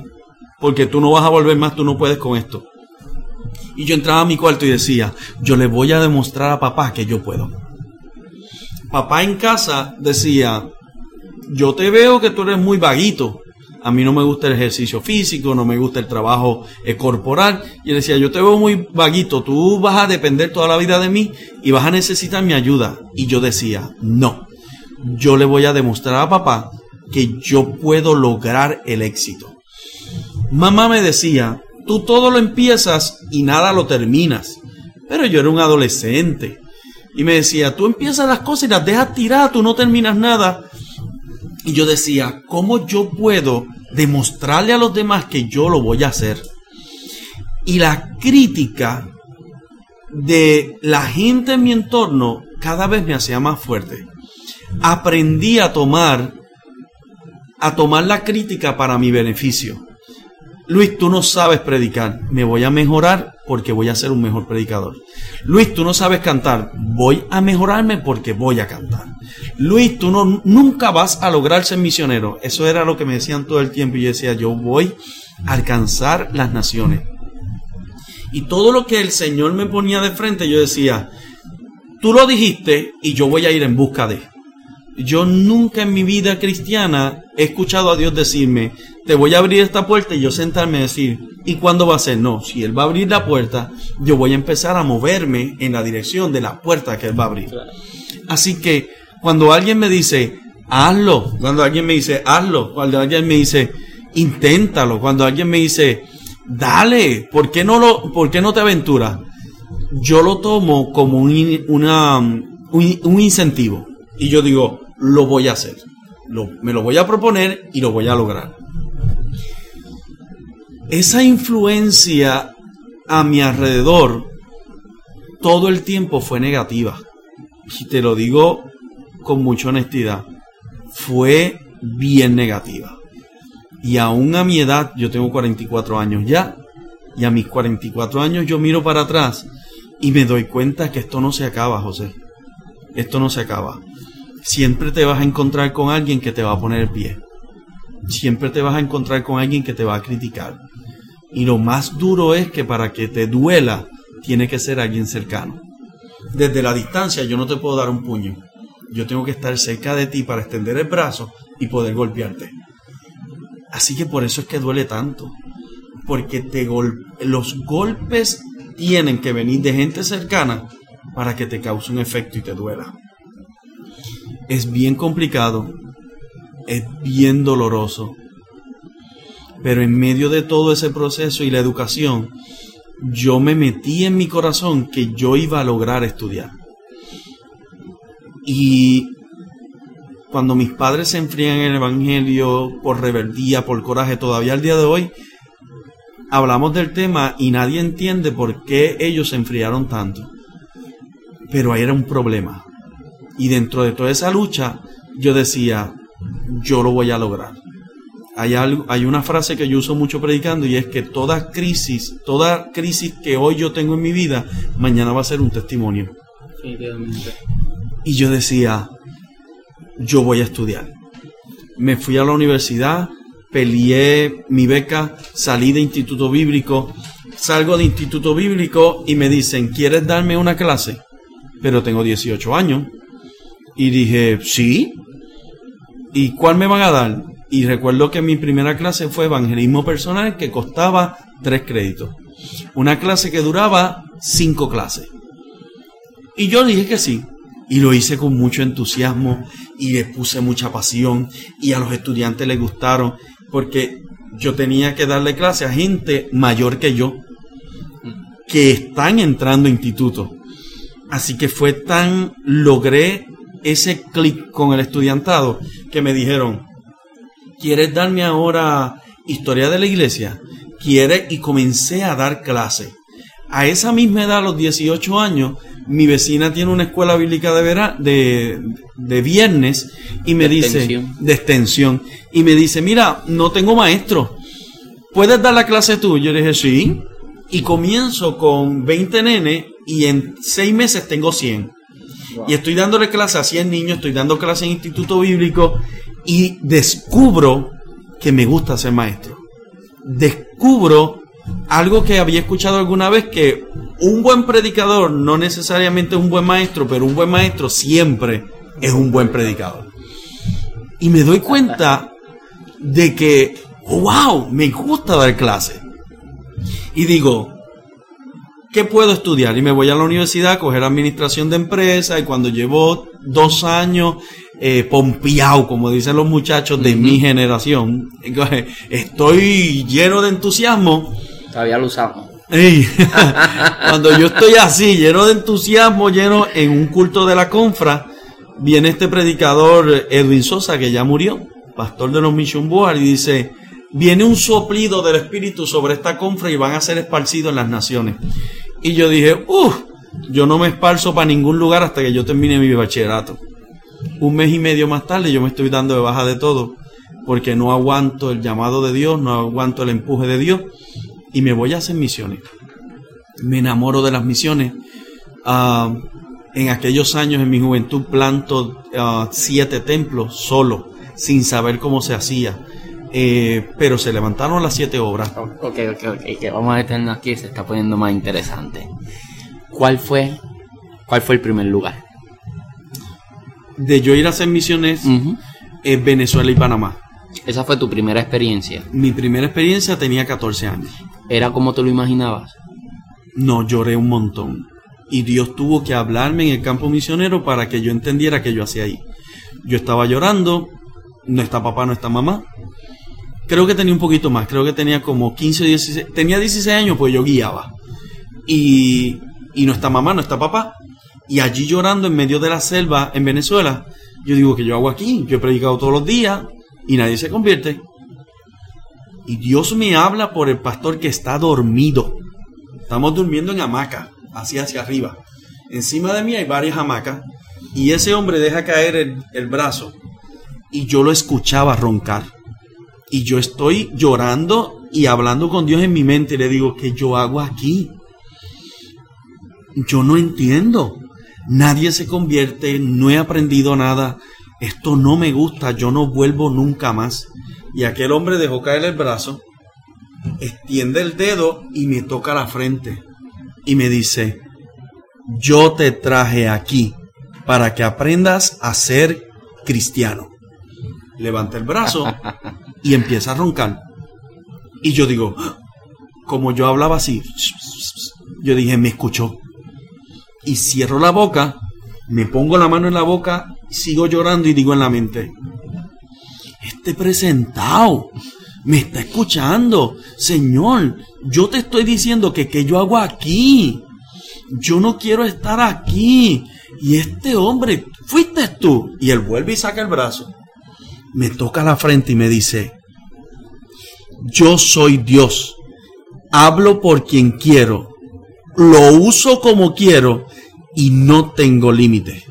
porque tú no vas a volver más, tú no puedes con esto. Y yo entraba a mi cuarto y decía, yo le voy a demostrar a papá que yo puedo. Papá en casa decía, yo te veo que tú eres muy vaguito. A mí no me gusta el ejercicio físico, no me gusta el trabajo eh, corporal. Y él decía, yo te veo muy vaguito, tú vas a depender toda la vida de mí y vas a necesitar mi ayuda. Y yo decía, no, yo le voy a demostrar a papá que yo puedo lograr el éxito. Mamá me decía, Tú todo lo empiezas y nada lo terminas. Pero yo era un adolescente. Y me decía, tú empiezas las cosas y las dejas tiradas, tú no terminas nada. Y yo decía, ¿cómo yo puedo demostrarle a los demás que yo lo voy a hacer? Y la crítica de la gente en mi entorno cada vez me hacía más fuerte. Aprendí a tomar a tomar la crítica para mi beneficio. Luis, tú no sabes predicar, me voy a mejorar porque voy a ser un mejor predicador. Luis, tú no sabes cantar, voy a mejorarme porque voy a cantar. Luis, tú no, nunca vas a lograr ser misionero. Eso era lo que me decían todo el tiempo y yo decía, yo voy a alcanzar las naciones. Y todo lo que el Señor me ponía de frente, yo decía, tú lo dijiste y yo voy a ir en busca de. Yo nunca en mi vida cristiana he escuchado a Dios decirme, te voy a abrir esta puerta y yo sentarme a decir, ¿y cuándo va a ser? No, si Él va a abrir la puerta, yo voy a empezar a moverme en la dirección de la puerta que Él va a abrir. Así que cuando alguien me dice, hazlo, cuando alguien me dice, hazlo, cuando alguien me dice, inténtalo, cuando alguien me dice, dale, ¿por qué no, lo, por qué no te aventuras? Yo lo tomo como un, una, un incentivo. Y yo digo, lo voy a hacer. me lo voy a proponer y lo voy a lograr. Esa influencia a mi alrededor todo el tiempo fue negativa. Y te lo digo con mucha honestidad. Fue bien negativa. Y aún a mi edad, yo tengo 44 años ya, y a mis 44 años yo miro para atrás y me doy cuenta que esto no se acaba, José. Esto no se acaba siempre te vas a encontrar con alguien que te va a poner el pie. Siempre te vas a encontrar con alguien que te va a criticar. Y lo más duro es que para que te duela, tiene que ser alguien cercano. desde la distancia yo no te puedo dar un puño. Yo tengo que estar cerca de ti para extender el brazo y poder golpearte. Así que por eso es que duele tanto. Porque los golpes tienen que venir de gente cercana para que te cause un efecto y te duela. Es bien complicado, es bien doloroso, pero en medio de todo ese proceso y la educación, yo me metí en mi corazón que yo iba a lograr estudiar. Y cuando mis padres se enfrían en el Evangelio por rebeldía, por coraje, todavía al día de hoy, hablamos del tema y nadie entiende por qué ellos se enfriaron tanto. Pero ahí era un problema. Y dentro de toda esa lucha, yo decía, yo lo voy a lograr. Hay, algo, hay una frase que yo uso mucho predicando y es que toda crisis, toda crisis que hoy yo tengo en mi vida, mañana va a ser un testimonio. Y yo decía, yo voy a estudiar. Me fui a la universidad, peleé mi beca, salí de instituto bíblico, salgo de instituto bíblico y me dicen, ¿quieres darme una clase? Pero tengo 18 años. Y dije, sí. ¿Y cuál me van a dar? Y recuerdo que mi primera clase fue evangelismo personal que costaba tres créditos. Una clase que duraba cinco clases. Y yo dije que sí. Y lo hice con mucho entusiasmo y le puse mucha pasión y a los estudiantes les gustaron porque yo tenía que darle clase a gente mayor que yo que están entrando a instituto. Así que fue tan, logré ese clic con el estudiantado que me dijeron, ¿quieres darme ahora historia de la iglesia? ¿Quieres? Y comencé a dar clase. A esa misma edad, a los 18 años, mi vecina tiene una escuela bíblica de, de, viernes y me dice, de extensión, y me dice, mira, no tengo maestro, ¿puedes dar la clase tú? Yo le dije, sí, y comienzo con 20 nenes y en 6 meses tengo 100. Y estoy dándole clase a 100 niños, estoy dando clase en instituto bíblico y descubro que me gusta ser maestro. Descubro algo que había escuchado alguna vez que un buen predicador no necesariamente es un buen maestro, pero un buen maestro siempre es un buen predicador. Y me doy cuenta de que, wow, me gusta dar clase. Y digo, ¿qué puedo estudiar? Y me voy a la universidad a coger administración de empresa y cuando llevo dos años eh, pompeado, como dicen los muchachos de mi generación, estoy lleno de entusiasmo. Todavía lo usamos. <laughs> cuando yo estoy así, lleno de entusiasmo, lleno en un culto de la confra, viene este predicador Edwin Sosa, que ya murió, pastor de los Mission Board, y dice, viene un soplido del Espíritu sobre esta confra y van a ser esparcidos en las naciones. Y yo dije, uff, yo no me esparzo para ningún lugar hasta que yo termine mi bachillerato. Un mes y medio más tarde yo me estoy dando de baja de todo, porque no aguanto el llamado de Dios, no aguanto el empuje de Dios y me voy a hacer misiones. Me enamoro de las misiones. Ah, en aquellos años, en mi juventud, planto ah, siete templos solo, sin saber cómo se hacía. Eh, pero se levantaron las siete obras. Ok, ok, ok, que vamos a detenernos aquí, se está poniendo más interesante. ¿Cuál fue, cuál fue el primer lugar? De yo ir a hacer misiones en Venezuela y Panamá. Esa fue tu primera experiencia. Mi primera experiencia tenía 14 años. ¿Era como te lo imaginabas? No, lloré un montón. Y Dios tuvo que hablarme en el campo misionero para que yo entendiera que yo hacía ahí. Yo estaba llorando, no está papá, no está mamá. Creo que tenía un poquito más, creo que tenía como 15 o 16, tenía 16 años, pues yo guiaba. Y, y no está mamá, no está papá. Y allí llorando en medio de la selva en Venezuela, yo digo que yo hago aquí, yo he predicado todos los días y nadie se convierte. Y Dios me habla por el pastor que está dormido. Estamos durmiendo en hamaca, así hacia arriba. Encima de mí hay varias hamacas. Y ese hombre deja caer el, el brazo. Y yo lo escuchaba roncar. Y yo estoy llorando y hablando con Dios en mi mente. Le digo, ¿qué yo hago aquí? Yo no entiendo. Nadie se convierte, no he aprendido nada. Esto no me gusta, yo no vuelvo nunca más. Y aquel hombre dejó caer el brazo, extiende el dedo y me toca la frente. Y me dice, yo te traje aquí para que aprendas a ser cristiano. Levanta el brazo y empieza a roncar. Y yo digo, como yo hablaba así, yo dije, me escuchó. Y cierro la boca, me pongo la mano en la boca, sigo llorando y digo en la mente, este presentado me está escuchando. Señor, yo te estoy diciendo que qué yo hago aquí. Yo no quiero estar aquí. Y este hombre, fuiste tú. Y él vuelve y saca el brazo. Me toca la frente y me dice, yo soy Dios. Hablo por quien quiero. Lo uso como quiero y no tengo límite.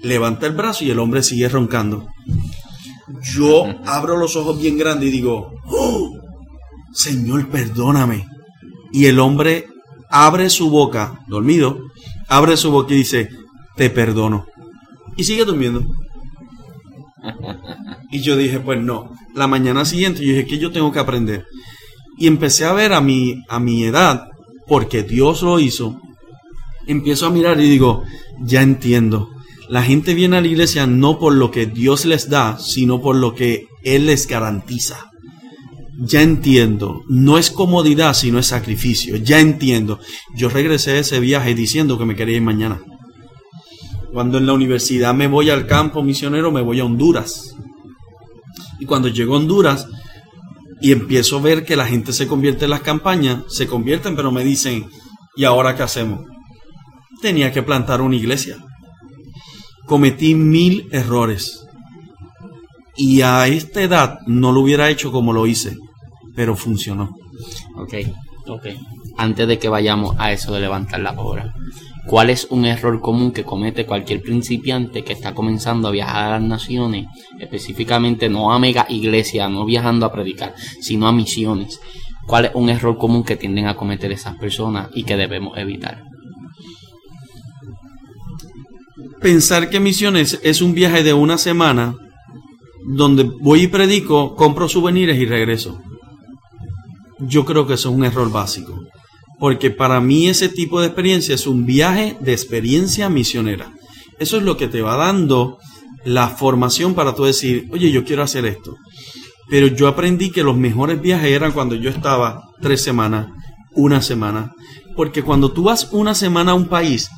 Levanta el brazo y el hombre sigue roncando. Yo <laughs> abro los ojos bien grandes y digo, oh, Señor, perdóname. Y el hombre abre su boca, dormido, abre su boca y dice, te perdono. Y sigue durmiendo. Y yo dije, pues no. La mañana siguiente yo dije que yo tengo que aprender. Y empecé a ver a mi, a mi edad, porque Dios lo hizo. Empiezo a mirar y digo, ya entiendo. La gente viene a la iglesia no por lo que Dios les da, sino por lo que Él les garantiza. Ya entiendo, no es comodidad, sino es sacrificio. Ya entiendo. Yo regresé de ese viaje diciendo que me quería ir mañana. Cuando en la universidad me voy al campo misionero, me voy a Honduras. Y cuando llego a Honduras y empiezo a ver que la gente se convierte en las campañas, se convierten, pero me dicen, ¿y ahora qué hacemos? Tenía que plantar una iglesia cometí mil errores. Y a esta edad no lo hubiera hecho como lo hice, pero funcionó. Ok, ok. Antes de que vayamos a eso de levantar la obra, ¿cuál es un error común que comete cualquier principiante que está comenzando a viajar a las naciones? Específicamente no a mega iglesia, no viajando a predicar, sino a misiones. ¿Cuál es un error común que tienden a cometer esas personas y que debemos evitar? pensar que misiones es un viaje de una semana donde voy y predico, compro souvenirs y regreso. Yo creo que eso es un error básico. Porque para mí ese tipo de experiencia es un viaje de experiencia misionera. Eso es lo que te va dando la formación para tú decir, oye, yo quiero hacer esto. Pero yo aprendí que los mejores viajes eran cuando yo estaba tres semanas, una semana. Porque cuando tú vas una semana a un país,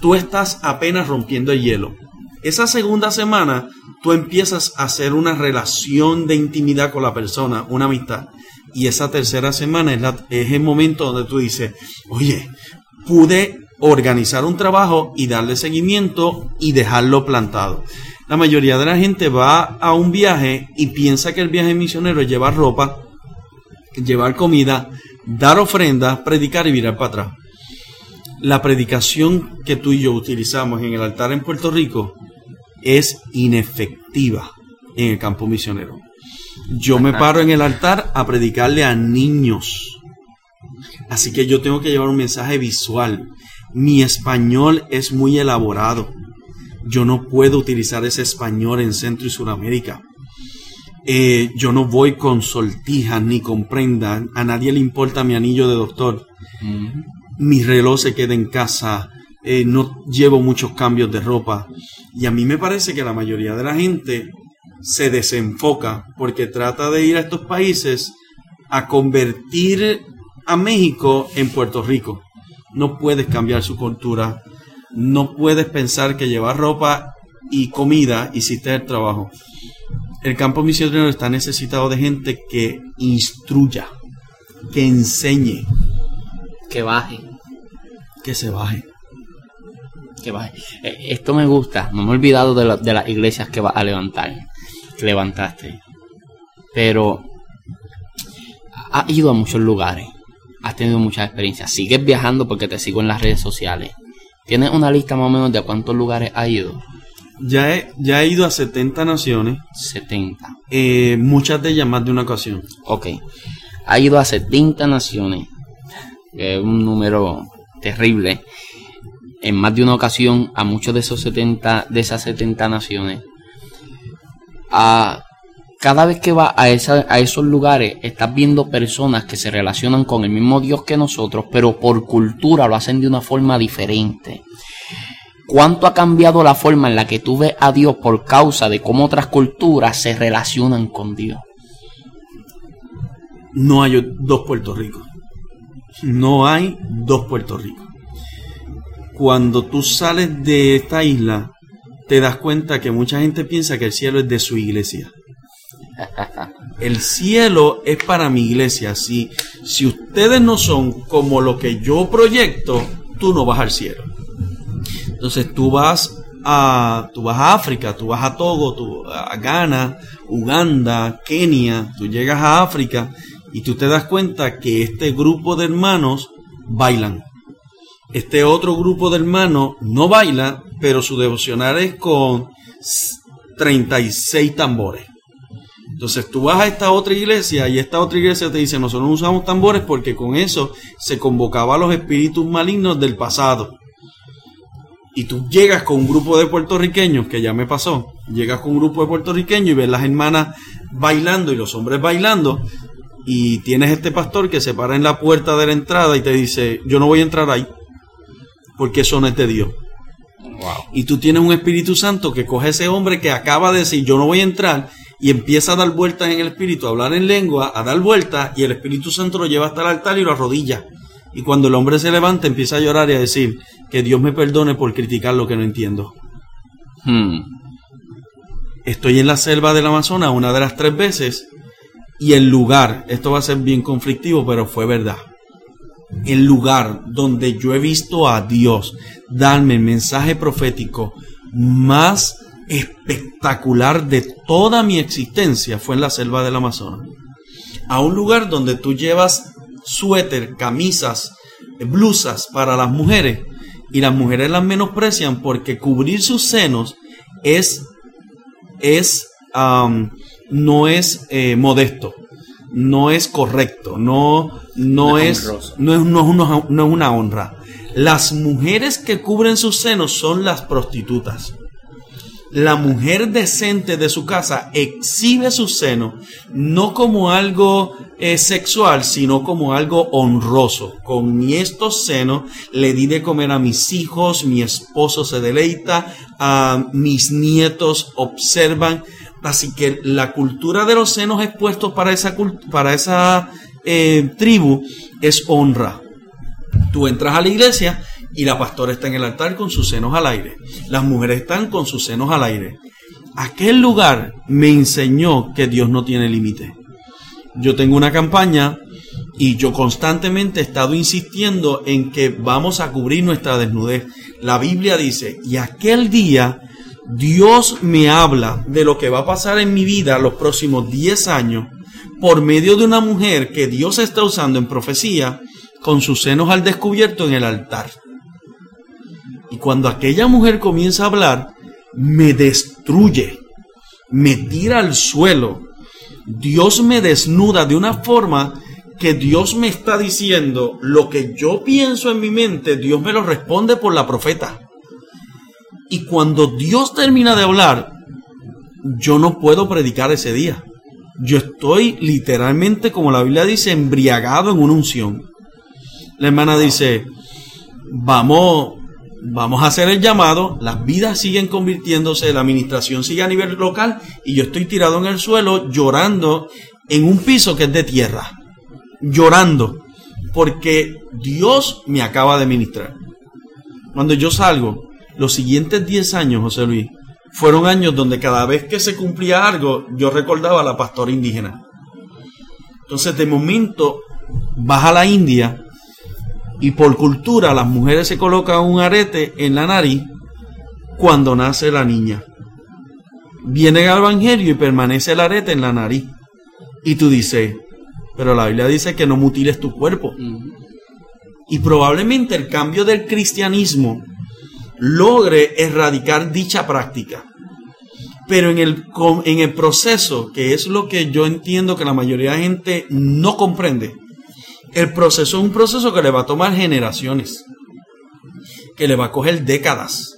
tú estás apenas rompiendo el hielo. Esa segunda semana, tú empiezas a hacer una relación de intimidad con la persona, una amistad. Y esa tercera semana es, es el momento donde tú dices, oye, pude organizar un trabajo y darle seguimiento y dejarlo plantado. La mayoría de la gente va a un viaje y piensa que el viaje misionero es llevar ropa, llevar comida, dar ofrendas, predicar y virar para atrás la predicación que tú y yo utilizamos en el altar en Puerto Rico es inefectiva en el campo misionero. Yo me paro en el altar a predicarle a niños. Así que yo tengo que llevar un mensaje visual. Mi español es muy elaborado. Yo no puedo utilizar ese español en Centro y Sudamérica. Eh, yo no voy con sortijas ni con prenda. A nadie le importa mi anillo de doctor mi reloj se queda en casa, eh, no llevo muchos cambios de ropa. Y a mí me parece que la mayoría de la gente se desenfoca porque trata de ir a estos países a convertir a México en Puerto Rico. No puedes cambiar su cultura, no puedes pensar que llevar ropa y comida hiciste el trabajo. El campo misionero está necesitado de gente que instruya, que enseñe, que baje que se baje. Que baje. Eh, esto me gusta. No me he olvidado de, las iglesias que vas a levantar. Que levantaste. Pero has ido a muchos lugares. Has tenido muchas experiencias. Sigues viajando porque te sigo en las redes sociales. ¿Tienes una lista más o menos de a cuántos lugares has ido? Ya he, ya he ido a 70 naciones. 70. Eh, muchas de ellas más de una ocasión. Ok. Ha ido a 70 naciones. es un número terrible en más de una ocasión a muchos de esos 70 de esas 70 naciones cada vez que vas a, a esos lugares, estás viendo personas que se relacionan con el mismo Dios que nosotros, pero por cultura lo hacen de una forma diferente. ¿Cuánto ha cambiado la forma en la que tú ves a Dios por causa de cómo otras culturas se relacionan con Dios? No hay dos Puerto Rico. No hay dos Puerto Rico. Cuando tú sales de esta isla, te das cuenta que mucha gente piensa que el cielo es de su iglesia. El cielo es para mi iglesia. Si, si ustedes no son como lo que yo proyecto, tú no vas al cielo. Entonces tú vas a, tú vas a África, tú vas a Togo, tú, a Ghana, Uganda, Kenia, tú llegas a África y tú te das cuenta que este grupo de hermanos bailan. Este otro grupo de hermanos no baila, pero su devocional es con 36 tambores. Entonces tú vas a esta otra iglesia y esta otra iglesia te dice, nosotros no usamos tambores porque con eso se convocaba a los espíritus malignos del pasado y tú llegas con un grupo de puertorriqueños, que ya me pasó, llegas con un grupo de puertorriqueños y ves las hermanas bailando y los hombres bailando, y tienes este pastor que se para en la puerta de la entrada y te dice, yo no voy a entrar ahí, porque eso no es de Dios. Y tú tienes un Espíritu Santo que coge a ese hombre que acaba de decir, yo no voy a entrar, y empieza a dar vueltas en el Espíritu, a hablar en lengua, a dar vueltas, y el Espíritu Santo lo lleva hasta el altar y lo arrodilla. Y cuando el hombre se levanta, empieza a llorar y a decir, que Dios me perdone por criticar lo que no entiendo. Hmm. Estoy en la selva del Amazonas una de las tres veces y el lugar, esto va a ser bien conflictivo, pero fue verdad. El lugar donde yo he visto a Dios darme el mensaje profético más espectacular de toda mi existencia fue en la selva del Amazonas. A un lugar donde tú llevas suéter, camisas, blusas para las mujeres y las mujeres las menosprecian porque cubrir sus senos es, es no es eh, modesto, no es correcto, no, no, es, no, es, no, es no es una honra. Las mujeres que cubren sus senos son las prostitutas la mujer decente de su casa exhibe su seno no como algo eh, sexual, sino como algo honroso. Con estos senos le di de comer a mis hijos, mi esposo se deleita, a mis nietos observan. Así que la cultura de los senos expuestos para esa, para esa eh, tribu es honra. Tú entras a la iglesia y la pastora está en el altar con sus senos al aire. Las mujeres están con sus senos al aire. Aquel lugar me enseñó que Dios no tiene límite. Yo tengo una campaña y yo constantemente he estado insistiendo en que vamos a cubrir nuestra desnudez. La Biblia dice, y aquel día Dios me habla de lo que va a pasar en mi vida los próximos 10 años por medio de una mujer que Dios está usando en profecía con sus senos al descubierto en el altar. Y cuando aquella mujer comienza a hablar, me destruye, me tira al suelo. Dios me desnuda de una forma que Dios me está diciendo lo que yo pienso en mi mente, Dios me lo responde por la profeta. Y cuando Dios termina de hablar, yo no puedo predicar ese día. Yo estoy literalmente, como la Biblia dice, embriagado en una unción. La hermana dice, vamos, vamos a hacer el llamado, las vidas siguen convirtiéndose, la administración sigue a nivel local y yo estoy tirado en el suelo llorando en un piso que es de tierra, llorando, porque Dios me acaba de ministrar. Cuando yo salgo, los siguientes 10 años, José Luis, fueron años donde cada vez que se cumplía algo, yo recordaba a la pastora indígena. Entonces, de momento, vas a la India y por cultura las mujeres se colocan un arete en la nariz cuando nace la niña. Viene al Evangelio y permanece el arete en la nariz. Y tú dices, pero la Biblia dice que no mutiles tu cuerpo. Y probablemente el cambio del cristianismo logre erradicar dicha práctica. Pero en el, en el proceso, que es lo que yo entiendo que la mayoría de gente no comprende, el proceso es un proceso que le va a tomar generaciones, que le va a coger décadas.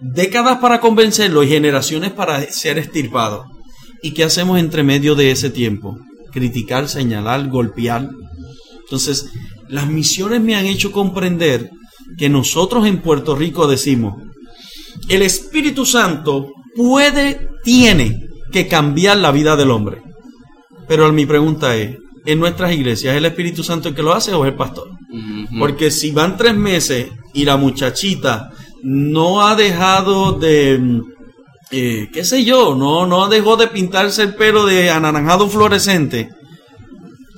Décadas para convencerlo y generaciones para ser estirpado. ¿Y qué hacemos entre medio de ese tiempo? Criticar, señalar, golpear. Entonces, las misiones me han hecho comprender que nosotros en Puerto Rico decimos, el Espíritu Santo puede, tiene que cambiar la vida del hombre. Pero mi pregunta es, en nuestras iglesias, ¿es el Espíritu Santo el que lo hace o es el pastor? Porque si van tres meses y la muchachita no ha dejado de, eh, qué sé yo, no, no dejó de pintarse el pelo de anaranjado fluorescente,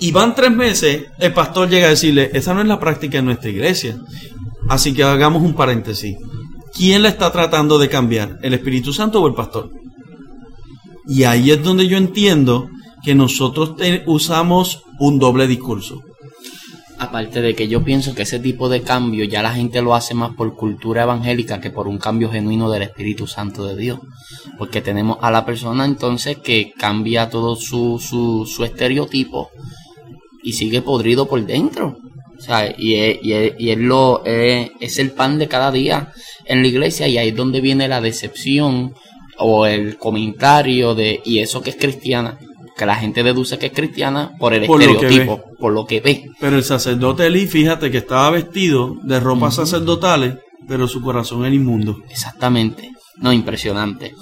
y van tres meses, el pastor llega a decirle, esa no es la práctica en nuestra iglesia. Así que hagamos un paréntesis. ¿Quién la está tratando de cambiar? ¿El Espíritu Santo o el pastor? Y ahí es donde yo entiendo que nosotros usamos un doble discurso. Aparte de que yo pienso que ese tipo de cambio ya la gente lo hace más por cultura evangélica que por un cambio genuino del Espíritu Santo de Dios. Porque tenemos a la persona entonces que cambia todo su, su, su estereotipo y sigue podrido por dentro. O sea, y, es, y, y lo, es el pan de cada día en la iglesia y ahí es donde viene la decepción o el comentario de, y eso que es cristiana, que la gente deduce que es cristiana por el estereotipo, por lo que ve. Pero el sacerdote Eli, fíjate que estaba vestido de ropas sacerdotales, pero su corazón era inmundo. Exactamente. No, impresionante.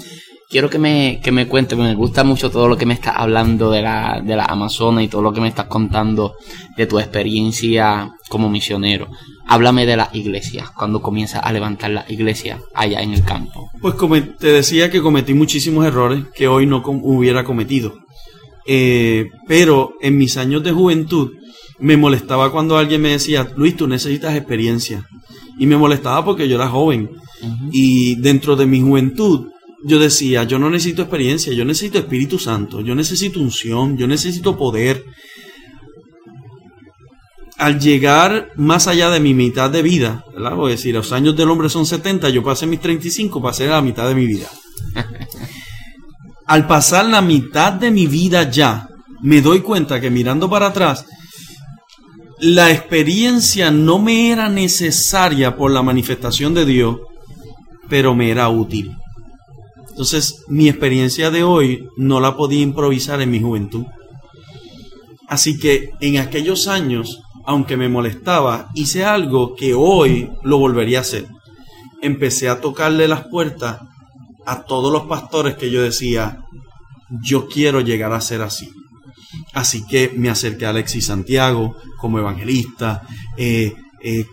Quiero que me, que me cuente, me gusta mucho todo lo que me estás hablando de la, de la Amazona y todo lo que me estás contando de tu experiencia como misionero. Háblame de las iglesias, cuando comienzas a levantar las iglesias allá en el campo. Pues como te decía que cometí muchísimos errores que hoy no hubiera cometido. Eh, pero en mis años de juventud me molestaba cuando alguien me decía, Luis, tú necesitas experiencia. Y me molestaba porque yo era joven. Y dentro de mi juventud yo decía, yo no necesito experiencia, yo necesito Espíritu Santo, yo necesito unción, yo necesito poder. Al llegar más allá de mi mitad de vida, ¿verdad? Voy a decir, los años del hombre son 70, yo pasé mis 35, pasé la mitad de mi vida. <laughs> al pasar la mitad de mi vida ya, me doy cuenta que mirando para atrás, la experiencia no me era necesaria por la manifestación de Dios, pero me era útil. Entonces, mi experiencia de hoy no la podía improvisar en mi juventud. Así que en aquellos años, aunque me molestaba, hice algo que hoy lo volvería a hacer. Empecé a tocarle las puertas a todos los pastores que yo decía, yo quiero llegar a ser así. Así que me acerqué a Alexis Santiago como evangelista. Eh, eh,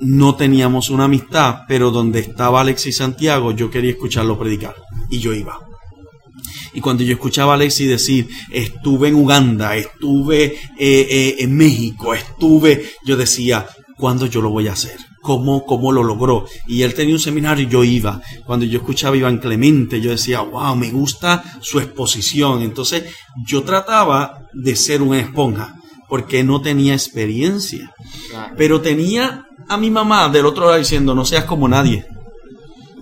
no teníamos una amistad, pero donde estaba Alexis Santiago yo quería escucharlo predicar. Y yo iba. Y cuando yo escuchaba a Alexis decir, estuve en Uganda, estuve eh, en México, estuve, yo decía, ¿cuándo yo lo voy a hacer? cómo, cómo lo logró. Y él tenía un seminario y yo iba. Cuando yo escuchaba a Iván Clemente, yo decía, wow, me gusta su exposición. Entonces yo trataba de ser una esponja, porque no tenía experiencia. Pero tenía a mi mamá del otro lado diciendo, no seas como nadie.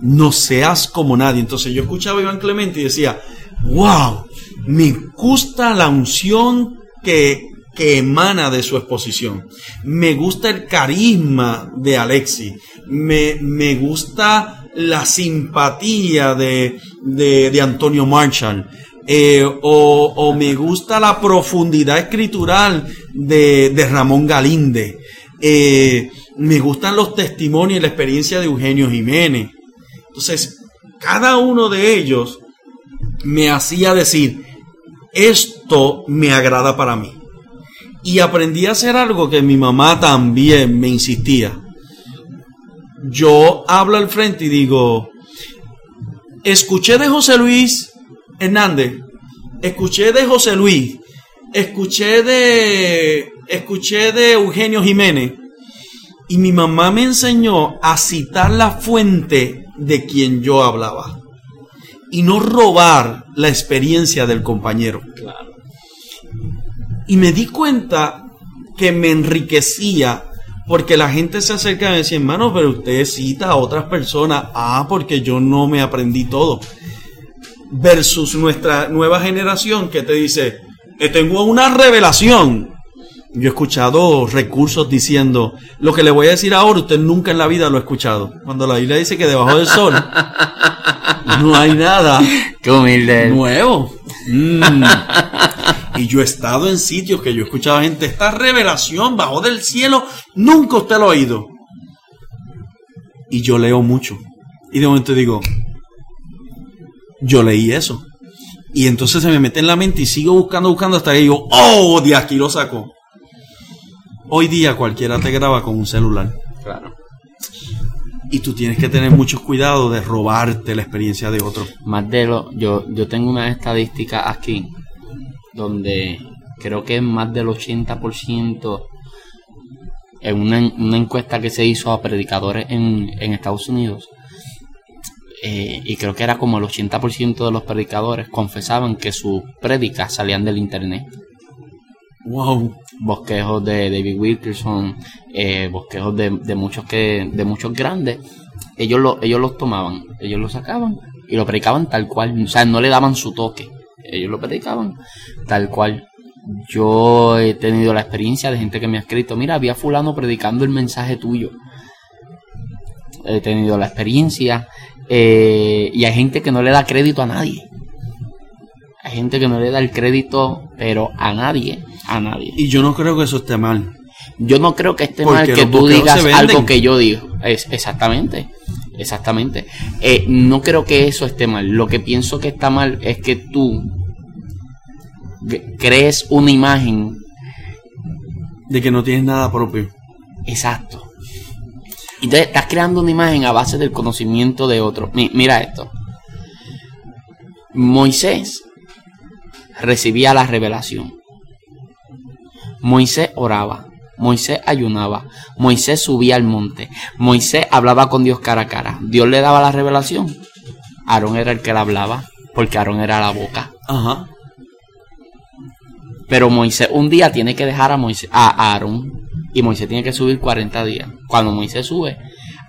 No seas como nadie. Entonces yo escuchaba a Iván Clemente y decía, wow, me gusta la unción que, que emana de su exposición. Me gusta el carisma de Alexi. Me, me gusta la simpatía de, de, Antonio Marshall. Eh, o, o, me gusta la profundidad escritural de, de Ramón Galinde. Eh, me gustan los testimonios y la experiencia de Eugenio Jiménez. Entonces, cada uno de ellos me hacía decir, esto me agrada para mí. Y aprendí a hacer algo que mi mamá también me insistía. Yo hablo al frente y digo, escuché de José Luis Hernández, escuché de José Luis, escuché de, escuché de Eugenio Jiménez, y mi mamá me enseñó a citar la fuente de quien yo hablaba y no robar la experiencia del compañero. Claro. Y me di cuenta que me enriquecía porque la gente se acerca y me decía, hermano, pero usted cita a otras personas. Ah, porque yo no me aprendí todo. Versus nuestra nueva generación que te dice, tengo una revelación. Yo he escuchado recursos diciendo, lo que le voy a decir ahora, usted nunca en la vida lo ha escuchado. Cuando la Biblia dice que debajo del sol <laughs> no hay nada Qué nuevo. Mm. Y yo he estado en sitios que yo he escuchado a gente, esta revelación bajo del cielo, nunca usted lo ha oído. Y yo leo mucho. Y de momento digo, yo leí eso. Y entonces se me mete en la mente y sigo buscando, buscando hasta que digo, oh, de aquí lo saco. Hoy día cualquiera te graba con un celular. Claro. Y tú tienes que tener mucho cuidado de robarte la experiencia de otro. Más de lo, yo, yo tengo una estadística aquí donde creo que es más del 80% en una, una encuesta que se hizo a predicadores en, en Estados Unidos. eh, y creo que era como el 80% de los predicadores confesaban que sus prédicas salían del internet. Wow. bosquejos de David Wilkerson, eh, bosquejos de, de muchos que, de muchos grandes, ellos lo, ellos los tomaban, ellos lo sacaban y lo predicaban tal cual, o sea, no le daban su toque, ellos lo predicaban tal cual. Yo he tenido la experiencia de gente que me ha escrito, mira, había fulano predicando el mensaje tuyo. He tenido la experiencia eh, y hay gente que no le da crédito a nadie. Hay gente que no le da el crédito, pero a nadie, a nadie. Y yo no creo que eso esté mal. Yo no creo que esté Porque mal que tú digas algo que yo digo. Es, exactamente, exactamente. Eh, no creo que eso esté mal. Lo que pienso que está mal es que tú crees una imagen De que no tienes nada propio. Exacto. Entonces estás creando una imagen a base del conocimiento de otro. Mi- mira esto. Moisés recibía la revelación. Moisés oraba. Moisés ayunaba. Moisés subía al monte. Moisés hablaba con Dios cara a cara. Dios le daba la revelación. Aarón era el que la hablaba. Porque Aarón era la boca. Ajá. Pero Moisés un día tiene que dejar a Moisés, a Aarón, y Moisés tiene que subir 40 días. Cuando Moisés sube,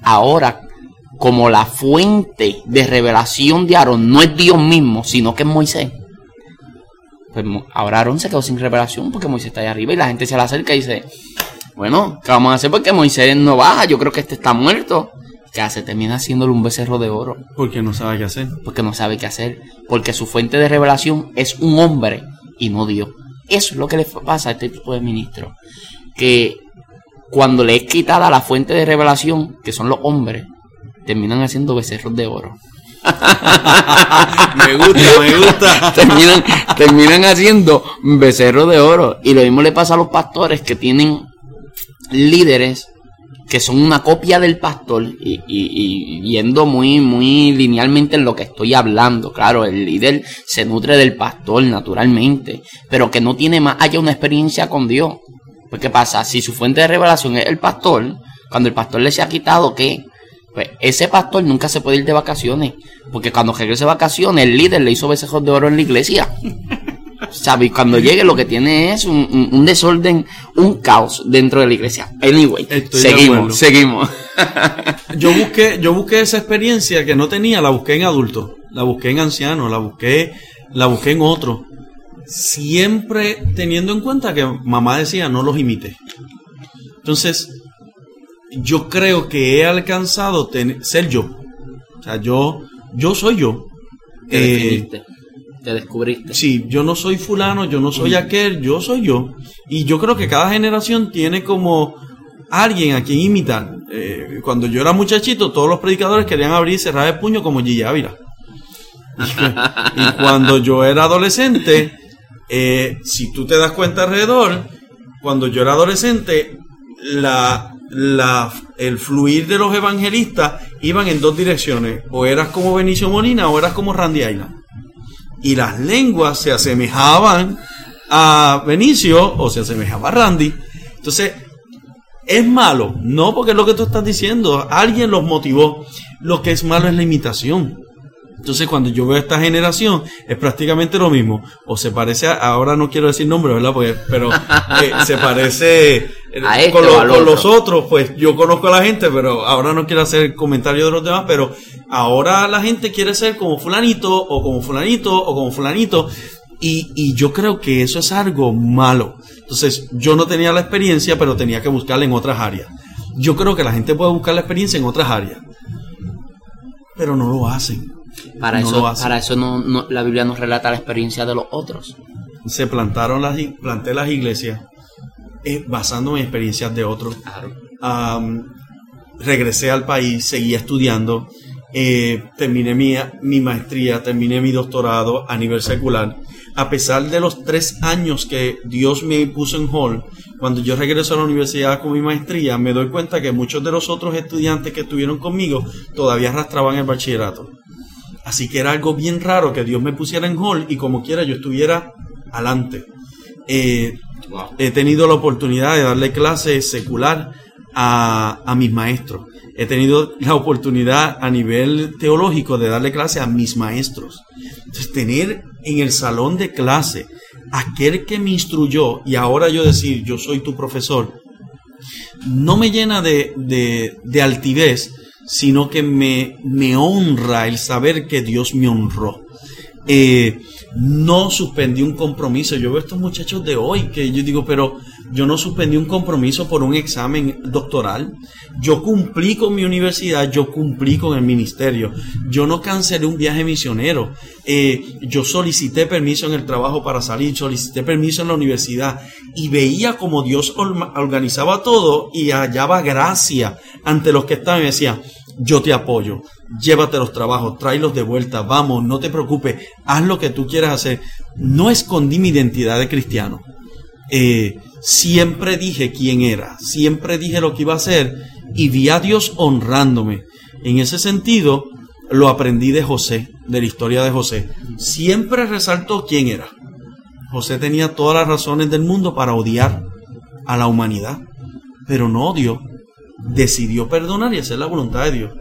ahora, como la fuente de revelación de Aarón no es Dios mismo, sino que es Moisés. Pues ahora Aarón se quedó sin revelación porque Moisés está allá arriba y la gente se le acerca y dice, bueno, ¿qué vamos a hacer? Porque Moisés no baja, yo creo que este está muerto. ¿Qué hace? Termina haciéndole un becerro de oro Porque no sabe qué hacer. porque no sabe qué hacer, porque su fuente de revelación es un hombre y no Dios. Eso es lo que le pasa a este tipo de ministros, que cuando le es quitada la fuente de revelación, que son los hombres, terminan haciendo becerros de oro. <laughs> Me gusta, me gusta. <laughs> terminan, terminan haciendo becerros de oro. Y lo mismo le pasa a los pastores que tienen líderes que son una copia del pastor y, y, y muy, muy linealmente en lo que estoy hablando. Claro, el líder se nutre del pastor naturalmente, pero que no tiene más allá una experiencia con Dios. ¿qué pasa? Si su fuente de revelación es el pastor, cuando el pastor le se ha quitado, ¿qué? Pues ese pastor nunca se puede ir de vacaciones, porque cuando regrese de vacaciones, el líder le hizo besejos de oro en la iglesia. <laughs> ¿Sabes? Cuando llegue lo que tiene es un, un- un desorden, un caos dentro de la iglesia. Anyway, Estoy seguimos, seguimos. <laughs> Yo busqué, yo busqué esa experiencia que no tenía, la busqué en adultos, la busqué en ancianos, la busqué, la busqué en otros. Siempre teniendo en cuenta que mamá decía no los imite. Entonces, yo creo que he alcanzado ser yo. O sea, yo, yo soy yo. Te Eh, definiste, te descubriste. Sí, yo no soy fulano, yo no soy aquel, yo soy yo. Y yo creo que cada generación tiene como alguien a quien imitar. Eh, cuando yo era muchachito, todos los predicadores querían abrir y cerrar el puño como Gigi Ávila. Y, <laughs> <laughs> y cuando yo era adolescente, eh, si tú te das cuenta alrededor, cuando yo era adolescente, la, la, el fluir de los evangelistas iban en dos direcciones. O eras como Benicio Molina o eras como Randy Island y las lenguas se asemejaban a Benicio o se asemejaba a Randy. Entonces, ¿es malo? No, porque es lo que tú estás diciendo. Alguien los motivó. Lo que es malo es la imitación. Entonces, cuando yo veo esta generación, es prácticamente lo mismo. O se parece a, ahora no quiero decir nombre, ¿verdad? Porque, pero <laughs> eh, se parece eh, A este con, lo- los otros, pues yo conozco a la gente, pero ahora no quiero hacer comentarios de los demás, pero ahora la gente quiere ser como fulanito, o como fulanito, o como fulanito, Y, y yo creo que eso es algo malo. Entonces, yo no tenía la experiencia, pero tenía que buscarla en otras áreas. Yo creo que la gente puede buscar la experiencia en otras áreas, pero no lo hacen. Para No eso, para eso no, no- la Biblia nos relata la experiencia de los otros. Se plantaron las, planté las iglesias eh, basándome en experiencias de otros. Claro. Regresé al país, seguí estudiando, eh, terminé mi, mi maestría, terminé mi doctorado a nivel secular. A pesar de los tres años que Dios me puso en hall, cuando yo regreso a la universidad con mi maestría, me doy cuenta que muchos de los otros estudiantes que estuvieron conmigo todavía arrastraban el bachillerato. Así que era algo bien raro que Dios me pusiera en hall y como quiera yo estuviera adelante. Eh, Wow. he tenido la oportunidad de darle clases secular a, a mis maestros. He tenido la oportunidad a nivel teológico de darle clases a mis maestros. Entonces, tener en el salón de clase aquel que me instruyó y ahora yo decir, yo soy tu profesor, no me llena de, de- de altivez, sino que me, me honra el saber que Dios me honró. Eh, no suspendí un compromiso. Yo veo estos muchachos de hoy que yo digo, pero yo no suspendí un compromiso por un examen doctoral. Yo cumplí con mi universidad, yo cumplí con el ministerio. Yo no cancelé un viaje misionero. Eh, yo solicité permiso en el trabajo para salir, solicité permiso en la universidad y veía como Dios organizaba todo y hallaba gracia ante los que estaban y decía, yo te apoyo, llévate los trabajos, tráelos de vuelta, vamos, no te preocupes, haz lo que tú quieras hacer. No escondí mi identidad de cristiano. Eh, siempre dije quién era, siempre dije lo que iba a hacer y vi a Dios honrándome. En ese sentido, lo aprendí de José, de la historia de José. Siempre resaltó quién era. José tenía todas las razones del mundo para odiar a la humanidad, pero no odió, decidió perdonar y hacer la voluntad de Dios.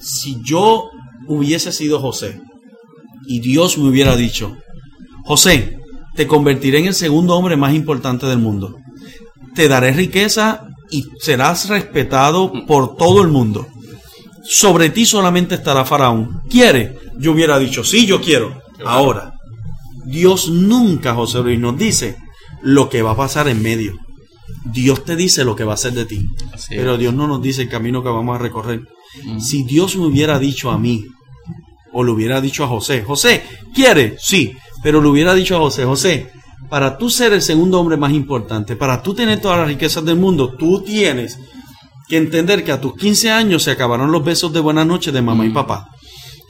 Si yo hubiese sido José y Dios me hubiera dicho, José, te convertiré en el segundo hombre más importante del mundo, te daré riqueza y serás respetado por todo el mundo. Sobre ti solamente estará Faraón. ¿Quiere? Yo hubiera dicho, sí, yo quiero. Ahora, Dios nunca, José Luis, nos dice lo que va a pasar en medio. Dios te dice lo que va a hacer de ti. Pero. Dios no nos dice el camino que vamos a recorrer. Mm. Si Dios me hubiera dicho a mí, o le hubiera dicho a José, José, ¿quiere? Sí, pero le hubiera dicho a José, José, para tú ser el segundo hombre más importante, para tú tener todas las riquezas del mundo, tú tienes que entender que a tus 15 años se acabaron los besos de buenas noches de mamá y Mm. papá,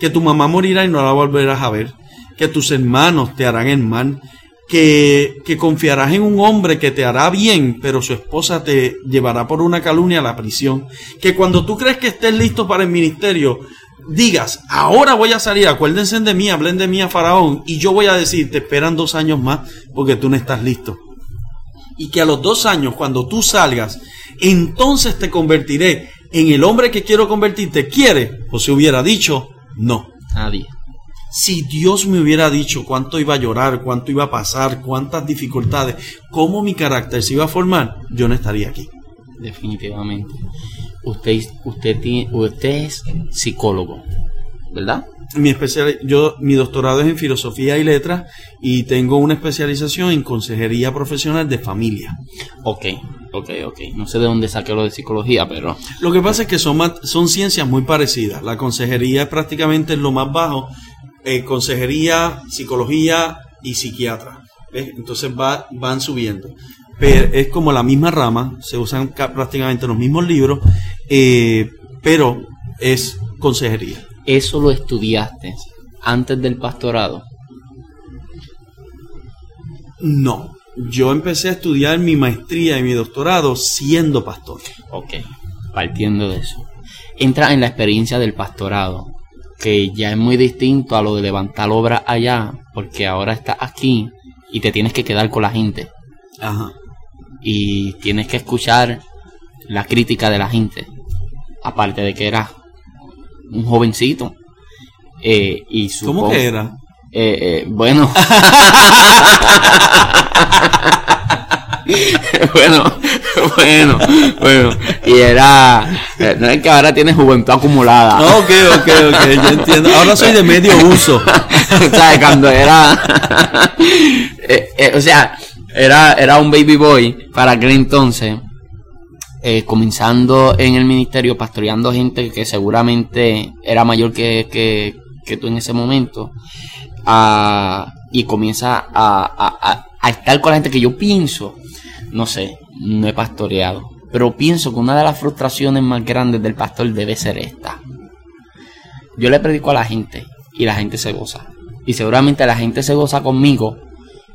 que tu mamá morirá y no la volverás a ver, que tus hermanos te harán el mal, que, que confiarás en un hombre que te hará bien, pero su esposa te llevará por una calumnia a la prisión, que cuando tú crees que estés listo para el ministerio, digas, ahora voy a salir, acuérdense de mí, hablen de mí a Faraón, y yo voy a decir, te esperan dos años más porque tú no estás listo y que a los dos años, cuando tú salgas, entonces te convertiré en el hombre que quiero convertirte. ¿Quiere? O se hubiera dicho, no. Nadie. Si Dios me hubiera dicho cuánto iba a llorar, cuánto iba a pasar, cuántas dificultades, cómo mi carácter se iba a formar, yo no estaría aquí. Definitivamente. Usted, usted, tiene, usted es psicólogo, ¿verdad? Mi, especial, yo, mi doctorado es en filosofía y letras y tengo una especialización en consejería profesional de familia. Ok, ok, ok. No sé de dónde saqué lo de psicología, pero Lo que pasa es que son, son ciencias muy parecidas. La consejería es prácticamente lo más bajo. Eh, consejería, psicología y psiquiatra. ¿ves? Entonces va, van subiendo. Pero es como la misma rama, se usan ca- prácticamente los mismos libros, eh, pero es consejería. eso lo estudiaste antes del pastorado. No, yo empecé a estudiar mi maestría y mi doctorado siendo pastor. Ok, partiendo de eso. Entra en la experiencia del pastorado, que ya es muy distinto a lo de levantar obra allá, porque ahora estás aquí y te tienes que quedar con la gente Ajá. Y tienes que escuchar la crítica de la gente, aparte de que eras un jovencito. Eh, y ¿Cómo supongo- que era? Eh, eh, bueno. <laughs> bueno, bueno, bueno. Y era. No es que ahora tienes juventud acumulada. No, ok, ok, ok, yo entiendo. Ahora soy de medio uso. <laughs> ¿Sabes? Cuando era. <laughs> o sea, era, era un baby boy para aquel entonces. eh, comenzando en el ministerio, pastoreando gente que seguramente era mayor que, que, tú en ese momento. ah, y comienza a, a- a- a estar con la gente que yo pienso, no sé, no he pastoreado. Pero pienso que una de las frustraciones más grandes del pastor debe ser esta. Yo le predico a la gente y la gente se goza. Y seguramente la gente se goza conmigo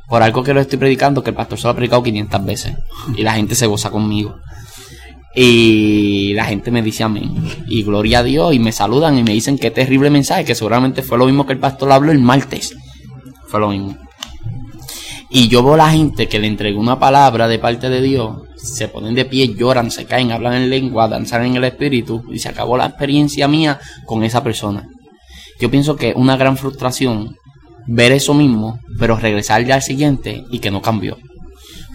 por algo que lo estoy predicando, que el pastor se lo ha predicado 500 veces. Y la gente se goza conmigo. Y la gente me dice amén. Y gloria a Dios. Y me saludan y me dicen qué terrible mensaje, que seguramente fue lo mismo que el pastor habló el martes. Fue lo mismo. Y yo veo a la gente que le entregó una palabra de parte de Dios, se ponen de pie, lloran, se caen, hablan en lengua, danzan en el espíritu, y se acabó la experiencia mía con esa persona. Yo pienso que una gran frustración ver eso mismo, pero regresar ya al siguiente y que no cambió.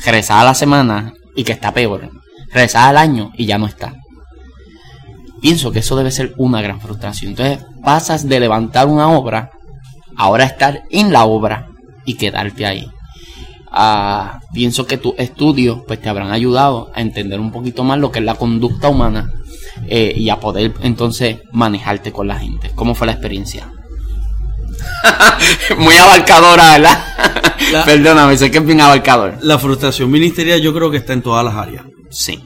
Regresar a la semana y que está peor. Regresar al año y ya no está. Pienso que eso debe ser una gran frustración. Entonces pasas de levantar una obra, ahora estar en la obra y quedarte ahí. Ah, pienso que tus estudios pues te habrán ayudado a entender un poquito más lo que es la conducta humana eh, y a poder entonces manejarte con la gente. ¿Cómo fue la experiencia? Muy abarcadora, ¿verdad? La- Perdóname, sé que es bien abarcador. La frustración ministerial yo creo que está en todas las áreas. Sí.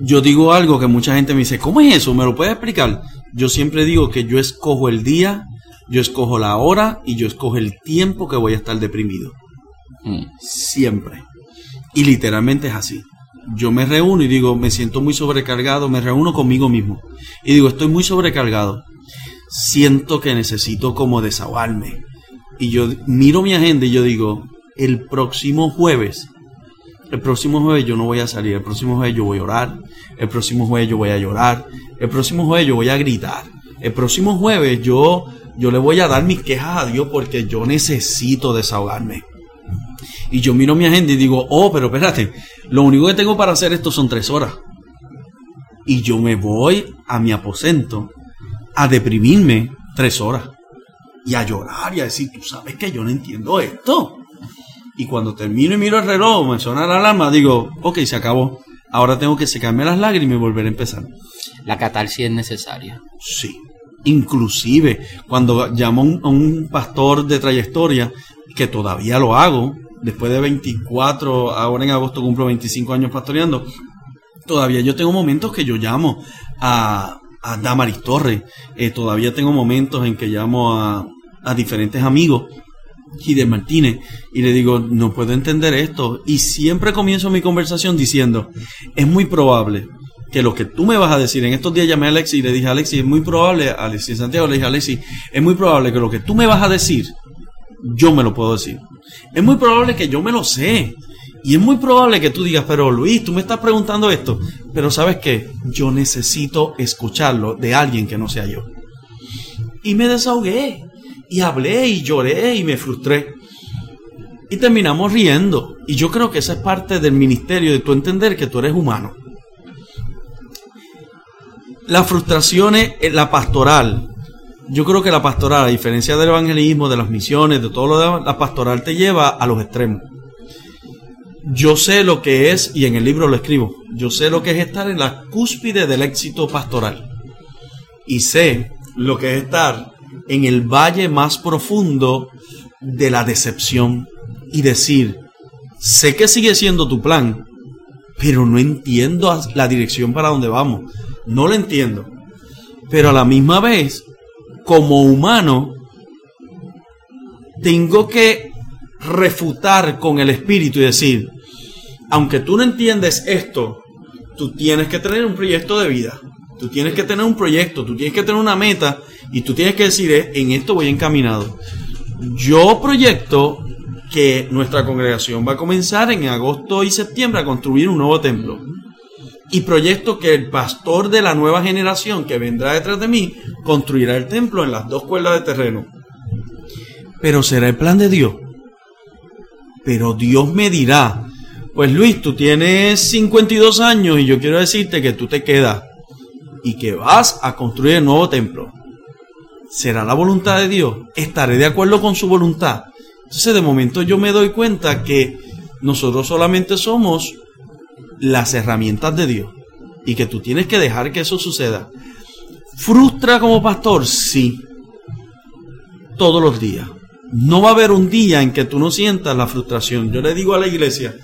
Yo digo algo que mucha gente me dice, ¿cómo es eso? ¿Me lo puedes explicar? Yo siempre digo que yo escojo el día, yo escojo la hora y yo escojo el tiempo que voy a estar deprimido. Mm. Siempre. Y literalmente es así. Yo me reúno y digo, me siento muy sobrecargado, me reúno conmigo mismo. Y digo, estoy muy sobrecargado. Siento que necesito como desahogarme. Y yo miro mi agenda y yo digo, el próximo jueves, el próximo jueves yo no voy a salir, el próximo jueves yo voy a orar, el próximo jueves yo voy a llorar, el próximo jueves yo voy a gritar, el próximo jueves yo, yo le voy a dar mis quejas a Dios porque yo necesito desahogarme. Y yo miro mi agenda y digo, oh, pero espérate, lo único que tengo para hacer esto son tres horas. Y yo me voy a mi aposento a deprimirme tres horas. Y a llorar y a decir, tú sabes que yo no entiendo esto. Y cuando termino y miro el reloj, me suena la alarma, digo, ok, se acabó. Ahora tengo que secarme las lágrimas y volver a empezar. La catarsis es necesaria. Sí. Inclusive, cuando llamo a un, pastor de trayectoria, que todavía lo hago, después de 24, ahora en agosto cumplo 25 años pastoreando, todavía yo tengo momentos que yo llamo a, a Damaris Torres, eh, todavía tengo momentos en que llamo a, diferentes amigos, Gider Martínez, y le digo, no puedo entender esto. Y siempre comienzo mi conversación diciendo, es muy probable que lo que tú me vas a decir, en estos días llamé a Alexi y le dije a Alexi, es muy probable, a Alexi Santiago le dije a Alexi, es muy probable que lo que tú me vas a decir, yo me lo puedo decir. Es muy probable que yo me lo sé. Y es muy probable que tú digas, pero Luis, tú me estás preguntando esto. Pero sabes qué, yo necesito escucharlo de alguien que no sea yo. Y me desahogué. Y hablé y lloré y me frustré. Y terminamos riendo. Y yo creo que esa es parte del ministerio, de tu entender que tú eres humano. Las frustraciones, en la pastoral. Yo creo que la pastoral, a diferencia del evangelismo, de las misiones, de todo lo demás, la pastoral te lleva a los extremos. Yo sé lo que es, y en el libro lo escribo, yo sé lo que es estar en la cúspide del éxito pastoral. Y sé lo que es estar en el valle más profundo de la decepción y decir, sé que sigue siendo tu plan, pero no entiendo la dirección para donde vamos. No lo entiendo. Pero a la misma vez, como humano, tengo que refutar con el espíritu y decir, aunque tú no entiendes esto, tú tienes que tener un proyecto de vida. Tú tienes que tener un proyecto, tú tienes que tener una meta y tú tienes que decir, "Eh, en esto voy encaminado. Yo proyecto que nuestra congregación va a comenzar en agosto y septiembre a construir un nuevo templo. Y proyecto que el pastor de la nueva generación que vendrá detrás de mí construirá el templo en las dos cuerdas de terreno. Pero será el plan de Dios. Pero Dios me dirá, pues Luis, tú tienes 52 años y yo quiero decirte que tú te quedas y que vas a construir el nuevo templo. ¿Será la voluntad de Dios? ¿Estaré de acuerdo con su voluntad? Entonces de momento yo me doy cuenta que nosotros solamente somos las herramientas de Dios y que tú tienes que dejar que eso suceda. ¿Frustra como pastor? Sí. Todos los días. No va a haber un día en que tú no sientas la frustración. Yo le digo a la iglesia,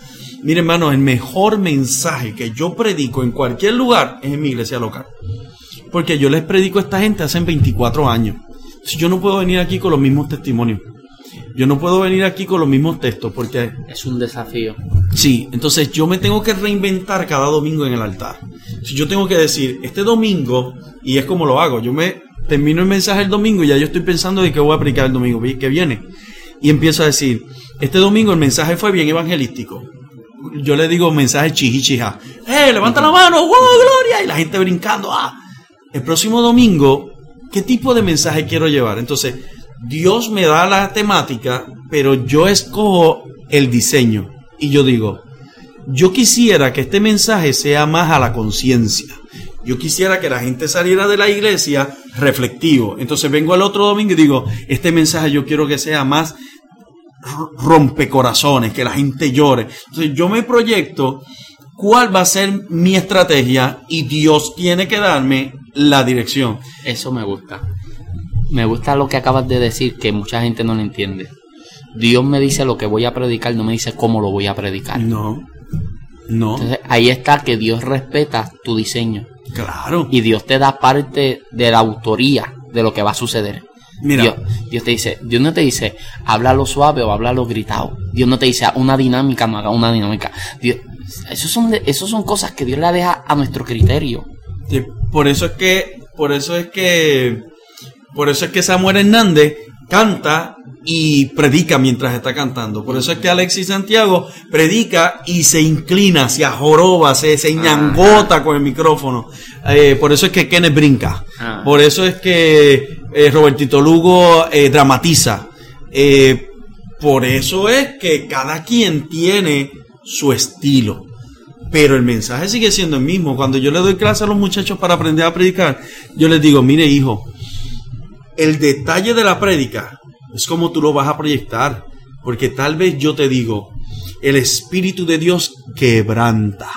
mire hermano, el mejor mensaje que yo predico en cualquier lugar es en mi iglesia local. Porque yo les predico a esta gente hace 24 años. Si yo no puedo venir aquí con los mismos testimonios. Yo no puedo venir aquí con los mismos textos porque... Es un desafío. Sí, entonces yo me tengo que reinventar cada domingo en el altar. Si yo tengo que decir, este domingo, y es como lo hago, yo me termino el mensaje el domingo y ya yo estoy pensando de qué voy a aplicar el domingo que viene. Y empiezo a decir, este domingo el mensaje fue bien evangelístico. Yo le digo mensaje chihichija. ¡Eh, levanta la mano! ¡Wow, gloria! Y la gente brincando. ¡Ah! El próximo domingo, ¿qué tipo de mensaje quiero llevar? Entonces, Dios me da la temática, pero yo escojo el diseño. Y yo digo, yo quisiera que este mensaje sea más a la conciencia. Yo quisiera que la gente saliera de la iglesia reflectivo. Entonces vengo al otro domingo y digo, este mensaje yo quiero que sea más rompecorazones, que la gente llore. Entonces yo me proyecto cuál va a ser mi estrategia y Dios tiene que darme la dirección. Eso me gusta. Me gusta lo que acabas de decir, que mucha gente no lo entiende. Dios me dice lo que voy a predicar, no me dice cómo lo voy a predicar. No. No. Entonces ahí está que Dios respeta tu diseño. Claro. Y Dios te da parte de la autoría de lo que va a suceder. Mira. Dios, te dice, Dios no te dice, háblalo suave o háblalo gritado. Dios no te dice, una dinámica, no haga una dinámica. Dios, eso son, eso son cosas que Dios le deja a nuestro criterio. por eso es que, por eso es que por eso es que Samuel Hernández canta y predica mientras está cantando. Por eso es que Alexis Santiago predica y se inclina, se ajoroba, se, se ñangota con el micrófono. Eh, por eso es que Kenneth brinca. Ah. Por eso es que eh, Robertito Lugo eh, dramatiza. por eso es que cada quien tiene su estilo. Pero el mensaje sigue siendo el mismo. Cuando yo le doy clase a los muchachos para aprender a predicar, yo les digo, mire hijo, el detalle de la prédica es como tú lo vas a proyectar. Porque tal vez yo te digo, el Espíritu de Dios quebranta.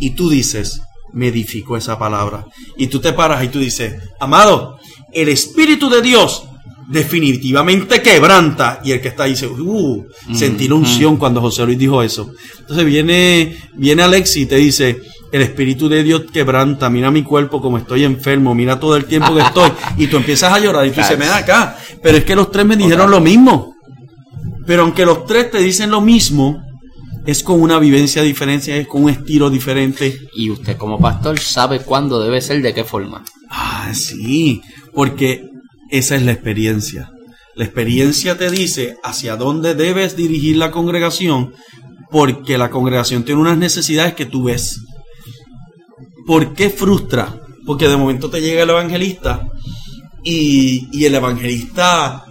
Y tú dices, me edificó esa palabra. Y tú te paras y tú dices, amado, el Espíritu de Dios definitivamente quebranta. Y el que está ahí dice, uh, sentí la unción cuando José Luis dijo eso. Entonces viene, viene Alexi y te dice, el Espíritu de Dios quebranta, mira mi cuerpo como estoy enfermo, mira todo el tiempo que estoy, y tú empiezas a llorar y tú dices, ven acá, pero es que los tres me dijeron lo mismo. Pero aunque los tres te dicen lo mismo, es con una vivencia diferente, es con un estilo diferente. Y usted como pastor sabe cuándo debe ser, de qué forma. Ah, sí, porque esa es la experiencia. La experiencia te dice hacia dónde debes dirigir la congregación, porque la congregación tiene unas necesidades que tú ves. ¿Por qué frustra? Porque de momento te llega el evangelista y, el evangelista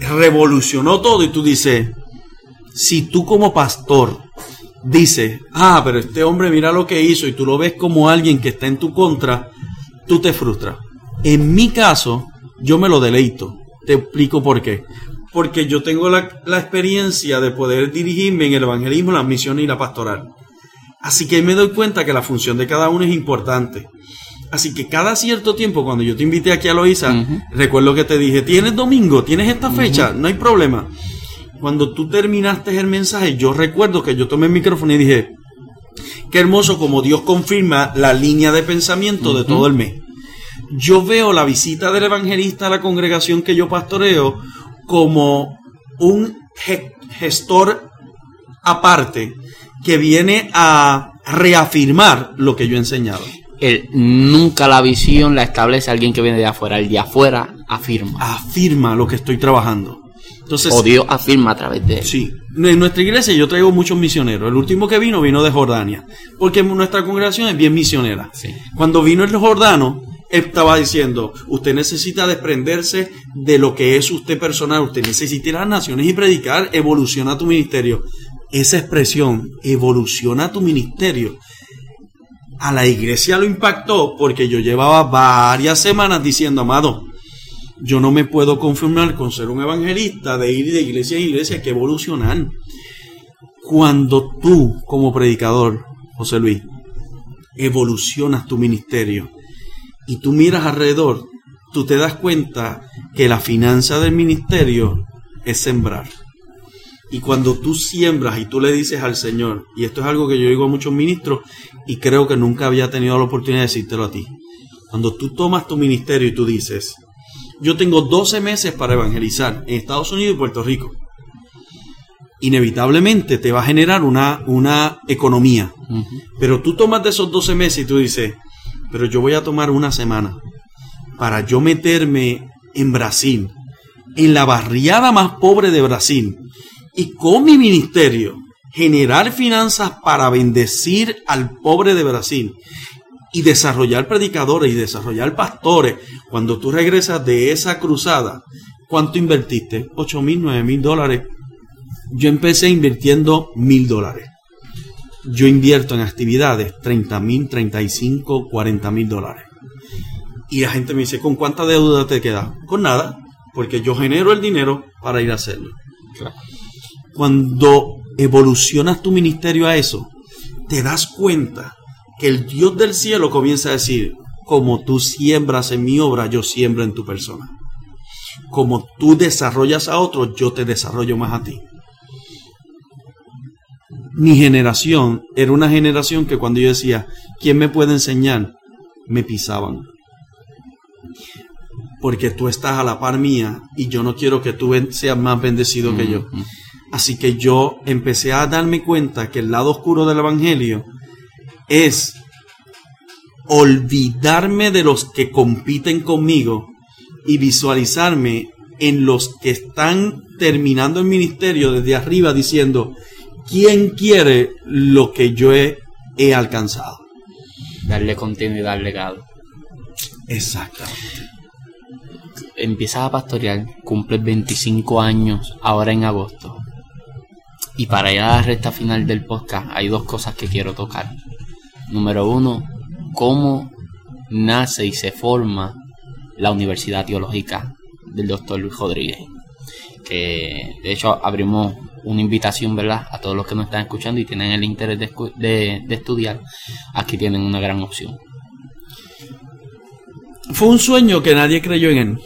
revolucionó todo y tú dices, si tú como pastor dices, ah, pero este hombre mira lo que hizo y tú lo ves como alguien que está en tu contra, tú te frustras. En mi caso, yo me lo deleito. Te explico por qué. Porque yo tengo la, la experiencia de poder dirigirme en el evangelismo, la misión y la pastoral. Así que me doy cuenta que la función de cada uno es importante. Así que cada cierto tiempo, cuando yo te invité aquí a Loisa, recuerdo que te dije, tienes domingo, tienes esta fecha, no hay problema. Cuando tú terminaste el mensaje, yo recuerdo que yo tomé el micrófono y dije, qué hermoso como Dios confirma la línea de pensamiento de todo el mes. Yo veo la visita del evangelista a la congregación que yo pastoreo como un gestor aparte que viene a reafirmar lo que yo he enseñado. nunca la visión la establece alguien que viene de afuera, el de afuera afirma. Afirma lo que estoy trabajando. Entonces, o Dios afirma a través de él. Sí. En nuestra iglesia yo traigo muchos misioneros. El último que vino vino de Jordania. Porque nuestra congregación es bien misionera. Cuando vino el jordano, él estaba diciendo, usted necesita desprenderse de lo que es usted personal. Usted necesita ir a las naciones y predicar. Evoluciona tu ministerio esa expresión, evoluciona tu ministerio. A la iglesia lo impactó porque yo llevaba varias semanas diciendo, amado, yo no me puedo conformar con ser un evangelista, de ir de iglesia a iglesia, que evolucionar. Cuando tú, como predicador, José Luis, evolucionas tu ministerio y tú miras alrededor, tú te das cuenta que la finanza del ministerio es sembrar. Y cuando tú siembras y tú le dices al Señor, y esto es algo que yo digo a muchos ministros y creo que nunca había tenido la oportunidad de decírtelo a ti, cuando tú tomas tu ministerio y tú dices, yo tengo 12 meses para evangelizar en Estados Unidos y Puerto Rico, inevitablemente te va a generar una, una economía. Pero tú tomas de esos 12 meses y tú dices, pero yo voy a tomar una semana para yo meterme en Brasil, en la barriada más pobre de Brasil, y con mi ministerio generar finanzas para bendecir al pobre de Brasil y desarrollar predicadores y desarrollar pastores. Cuando tú regresas de esa cruzada, ¿cuánto invertiste? 8 mil, 9 mil dólares. Yo empecé invirtiendo mil dólares. Yo invierto en actividades 30 mil, 35, 40 mil dólares. Y la gente me dice, ¿con cuánta deuda te queda? Con nada, porque yo genero el dinero para ir a hacerlo. Cuando evolucionas tu ministerio a eso, te das cuenta que el Dios del cielo comienza a decir, como tú siembras en mi obra, yo siembro en tu persona. Como tú desarrollas a otros, yo te desarrollo más a ti. Mi generación era una generación que cuando yo decía, ¿quién me puede enseñar? Me pisaban. Porque tú estás a la par mía y yo no quiero que tú seas más bendecido que yo. Así que yo empecé a darme cuenta que el lado oscuro del Evangelio es olvidarme de los que compiten conmigo y visualizarme en los que están terminando el ministerio desde arriba diciendo, ¿quién quiere lo que yo he, alcanzado? Darle continuidad al legado. Exactamente. Empiezas a pastorear, cumples 25 años ahora en agosto. Y para ir a la recta final del podcast hay dos cosas que quiero tocar. Número uno, cómo nace y se forma la Universidad Teológica del doctor Luis Rodríguez. Que de hecho abrimos una invitación, ¿verdad? A todos los que nos están escuchando y tienen el interés de, estudiar, aquí tienen una gran opción. Fue un sueño que nadie creyó en él.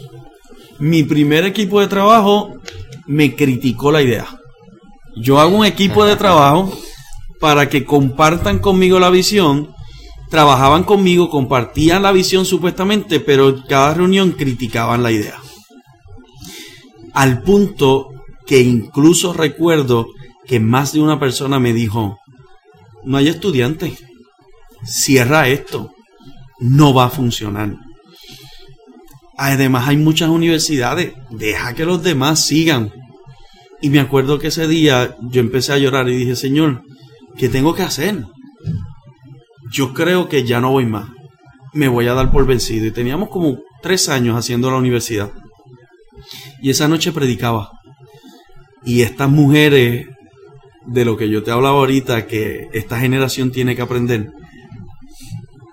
Mi primer equipo de trabajo me criticó la idea. Yo hago un equipo de trabajo para que compartan conmigo la visión. Trabajaban conmigo, compartían la visión supuestamente, pero cada reunión criticaban la idea. Al punto que incluso recuerdo que más de una persona me dijo, no hay estudiantes, cierra esto, no va a funcionar. Además hay muchas universidades, deja que los demás sigan. Y me acuerdo que ese día yo empecé a llorar y dije, Señor, ¿qué tengo que hacer? Yo creo que ya no voy más. Me voy a dar por vencido. Y teníamos como tres años haciendo la universidad. Y esa noche predicaba. Y estas mujeres, de lo que yo te hablaba ahorita, que esta generación tiene que aprender,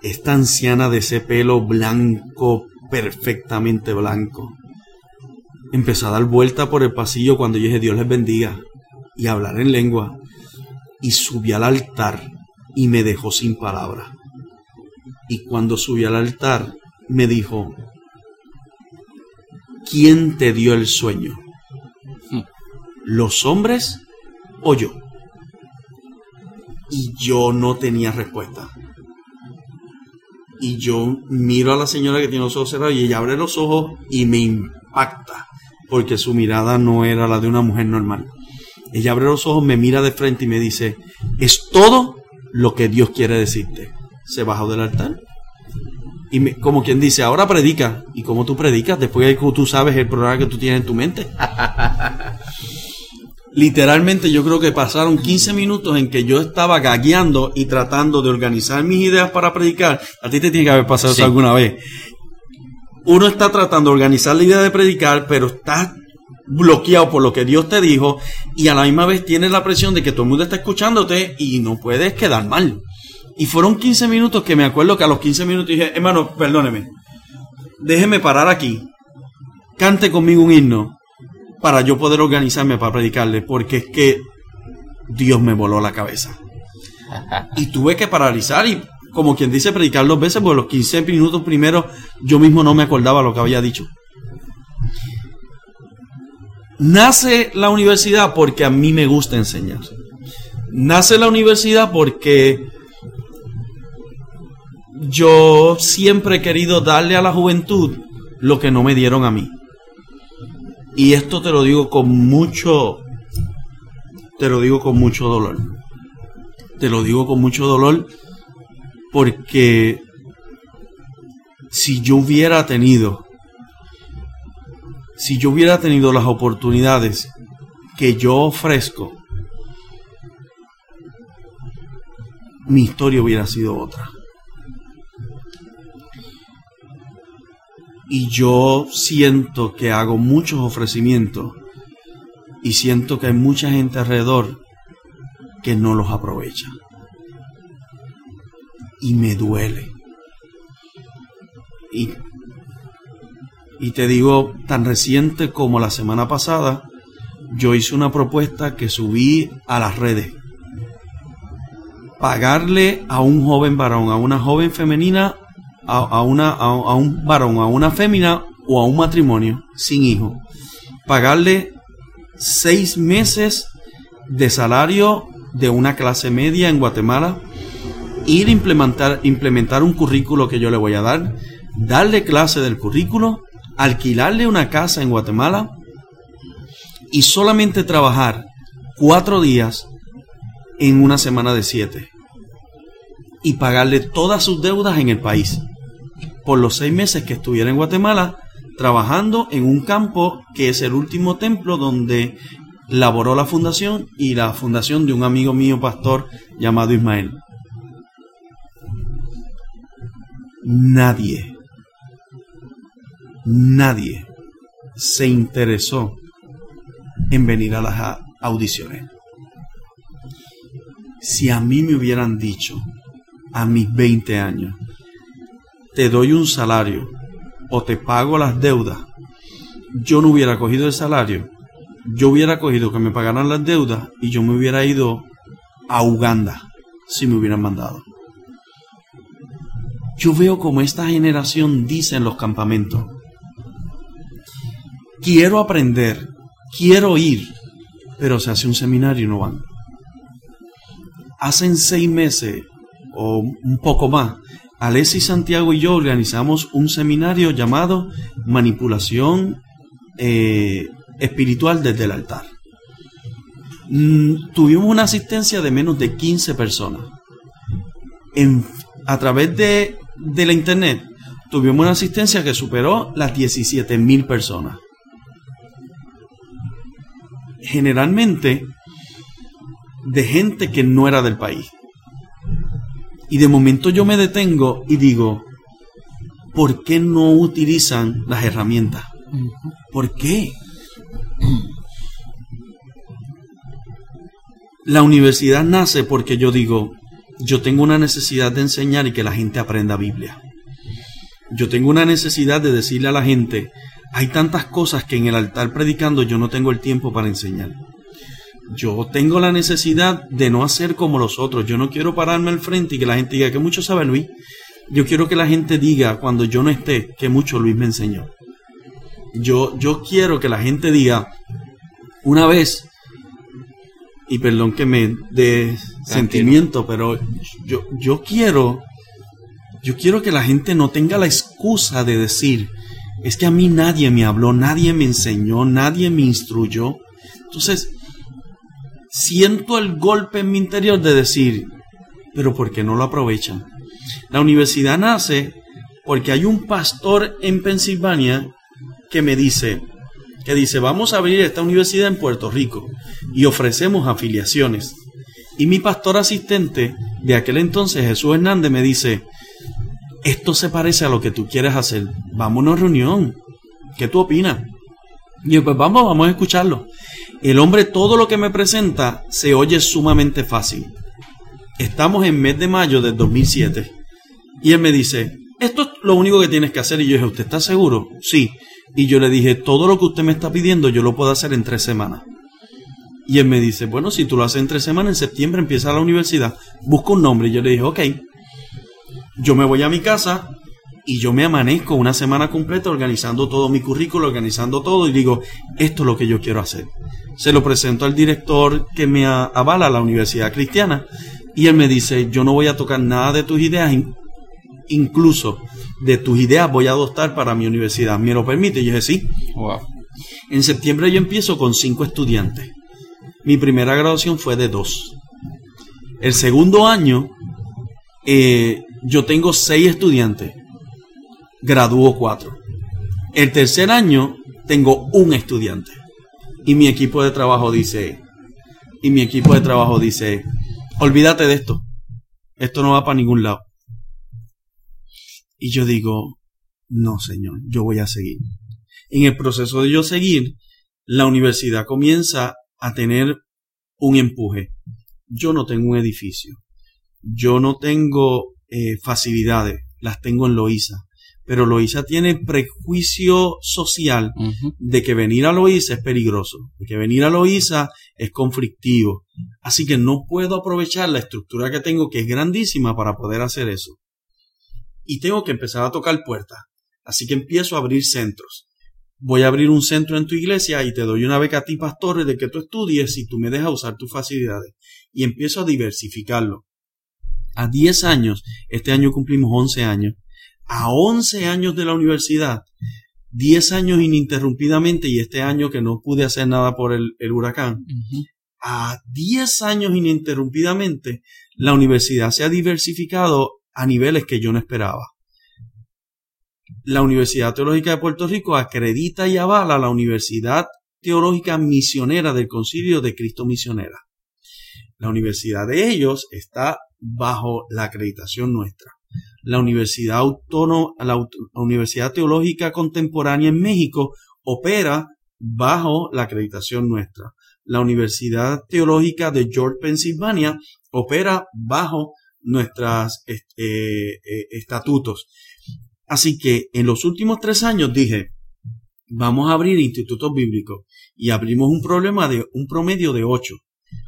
esta anciana de ese pelo blanco, perfectamente blanco, empezó a dar vuelta por el pasillo cuando yo dije Dios les bendiga y hablar en lengua. Y subí al altar y me dejó sin palabra. Y cuando subí al altar me dijo, ¿quién te dio el sueño? ¿Los hombres o yo? Y yo no tenía respuesta. Y yo miro a la señora que tiene los ojos cerrados y ella abre los ojos y me impacta porque su mirada no era la de una mujer normal. Ella abre los ojos, me mira de frente y me dice, es todo lo que Dios quiere decirte. Se bajó del altar. Y como quien dice, ahora predica. ¿Y como tú predicas? Después de que tú sabes el programa que tú tienes en tu mente. <laughs> Literalmente yo creo que pasaron 15 minutos en que yo estaba gagueando y tratando de organizar mis ideas para predicar. A ti te tiene que haber pasado eso alguna vez uno está tratando de organizar la idea de predicar, pero está bloqueado por lo que Dios te dijo y a la misma vez tienes la presión de que todo el mundo está escuchándote y no puedes quedar mal. Y fueron 15 minutos que me acuerdo que a los 15 minutos dije, hermano, perdóneme, déjeme parar aquí, cante conmigo un himno para yo poder organizarme para predicarle, porque es que Dios me voló la cabeza. Y tuve que paralizar y, como quien dice, predicar dos veces, porque los 15 minutos primero yo mismo no me acordaba lo que había dicho. Nace la universidad porque a mí me gusta enseñar. Nace la universidad porque yo siempre he querido darle a la juventud lo que no me dieron a mí. Y esto te lo digo con mucho, te lo digo con mucho dolor. Te lo digo con mucho dolor porque si yo hubiera tenido, si yo hubiera tenido las oportunidades que yo ofrezco, mi historia hubiera sido otra. y yo siento que hago muchos ofrecimientos y siento que hay mucha gente alrededor que no los aprovecha. Y me duele. Y, y te digo, tan reciente como la semana pasada, yo hice una propuesta que subí a las redes. Pagarle a un joven varón, a una joven femenina, a, una, a, un varón, a una fémina o a un matrimonio sin hijo, pagarle seis meses de salario de una clase media en Guatemala, ir a implementar, implementar un currículo que yo le voy a dar, darle clase del currículo, alquilarle una casa en Guatemala y solamente trabajar cuatro días en una semana de siete y pagarle todas sus deudas en el país por los seis meses que estuviera en Guatemala trabajando en un campo que es el último templo donde laboró la fundación y la fundación de un amigo mío pastor llamado Ismael. Nadie, nadie se interesó en venir a las audiciones. Si a mí me hubieran dicho a mis 20 años, te doy un salario o te pago las deudas, yo no hubiera cogido el salario, yo hubiera cogido que me pagaran las deudas y yo me hubiera ido a Uganda si me hubieran mandado. Yo veo como esta generación dice en los campamentos, quiero aprender, quiero ir, pero se hace un seminario y no van. Hacen seis meses o un poco más Alessi Santiago y yo organizamos un seminario llamado Manipulación eh, Espiritual desde el altar. Mm, tuvimos una asistencia de menos de 15 personas. a través de, de la internet tuvimos una asistencia que superó las 17 mil personas. Generalmente de gente que no era del país. Y de momento yo me detengo y digo, ¿por qué no utilizan las herramientas? ¿Por qué? La universidad nace porque yo digo, yo tengo una necesidad de enseñar y que la gente aprenda Biblia. Yo tengo una necesidad de decirle a la gente, hay tantas cosas que en el altar predicando yo no tengo el tiempo para enseñar yo tengo la necesidad de no hacer como los otros. Yo no quiero pararme al frente y que la gente diga que mucho sabe Luis. Yo quiero que la gente diga cuando yo no esté que mucho Luis me enseñó. Yo, yo quiero que la gente diga una vez, y perdón que me dé sentimiento, pero yo, yo quiero, yo quiero que la gente no tenga la excusa de decir, es que a mí nadie me habló, nadie me enseñó, nadie me instruyó. Entonces, siento el golpe en mi interior de decir, pero ¿por qué no lo aprovechan? La universidad nace porque hay un pastor en Pensilvania que me dice, que dice, vamos a abrir esta universidad en Puerto Rico y ofrecemos afiliaciones. Y mi pastor asistente de aquel entonces, Jesús Hernández, me dice, esto se parece a lo que tú quieres hacer, vámonos a reunión, ¿qué tú opinas? Y yo, pues vamos, vamos a escucharlo. El hombre, todo lo que me presenta se oye sumamente fácil. Estamos en mes de mayo del 2007. Y él me dice, esto es lo único que tienes que hacer. Y yo dije, ¿usted está seguro? Sí. Y yo le dije, todo lo que usted me está pidiendo, yo lo puedo hacer en tres semanas. Y él me dice, bueno, si tú lo haces en tres semanas, en septiembre empieza la universidad, busca un nombre. Y yo le dije, ok, yo me voy a mi casa y yo me amanezco una semana completa organizando todo mi currículo, organizando todo y digo, esto es lo que yo quiero hacer. Se lo presento al director que me avala la Universidad Cristiana y él me dice, yo no voy a tocar nada de tus ideas, incluso de tus ideas voy a adoptar para mi universidad. ¿Me lo permite? Y yo dije, sí. En septiembre yo empiezo con cinco estudiantes. Mi primera graduación fue de dos. El segundo año eh, yo tengo seis estudiantes gradúo cuatro. El tercer año tengo un estudiante. Y mi equipo de trabajo dice, y mi equipo de trabajo dice, olvídate de esto. Esto no va para ningún lado. Y yo digo, no, señor, yo voy a seguir. En el proceso de yo seguir, la universidad comienza a tener un empuje. Yo no tengo un edificio. Yo no tengo eh, facilidades. Las tengo en Loíza pero Loíza tiene prejuicio social de que venir a Loíza es peligroso, de que venir a Loíza es conflictivo. Así que no puedo aprovechar la estructura que tengo, que es grandísima, para poder hacer eso. Y tengo que empezar a tocar puertas. Así que empiezo a abrir centros. Voy a abrir un centro en tu iglesia y te doy una beca a ti, pastor, de que tú estudies y tú me dejas usar tus facilidades. Y empiezo a diversificarlo. A 10 años, este año cumplimos 11 años, a 11 años de la universidad, 10 años ininterrumpidamente y este año que no pude hacer nada por el, huracán, a 10 años ininterrumpidamente, la universidad se ha diversificado a niveles que yo no esperaba. La Universidad Teológica de Puerto Rico acredita y avala la Universidad Teológica Misionera del Concilio de Cristo Misionera. La universidad de ellos está bajo la acreditación nuestra la Universidad Autónoma, la Universidad Teológica Contemporánea en México opera bajo la acreditación nuestra. La Universidad Teológica de George, Pennsylvania, opera bajo nuestros eh, eh, estatutos. Así que en los últimos tres años dije, vamos a abrir institutos bíblicos y abrimos un problema de un promedio de ocho.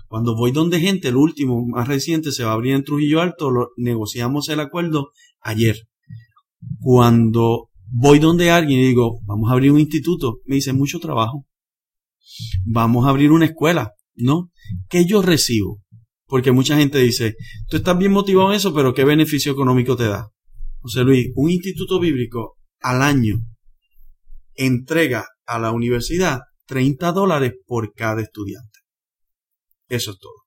Cuando voy donde gente, el último, más reciente, se va a abrir en Trujillo Alto, lo, negociamos el acuerdo ayer. Cuando voy donde alguien y digo, vamos a abrir un instituto, me dice mucho trabajo. Vamos a abrir una escuela, ¿no? ¿Qué yo recibo? Porque mucha gente dice, tú estás bien motivado en eso, pero ¿qué beneficio económico te da? José Luis, un instituto bíblico al año entrega a la universidad 30 dólares por cada estudiante. Eso es todo.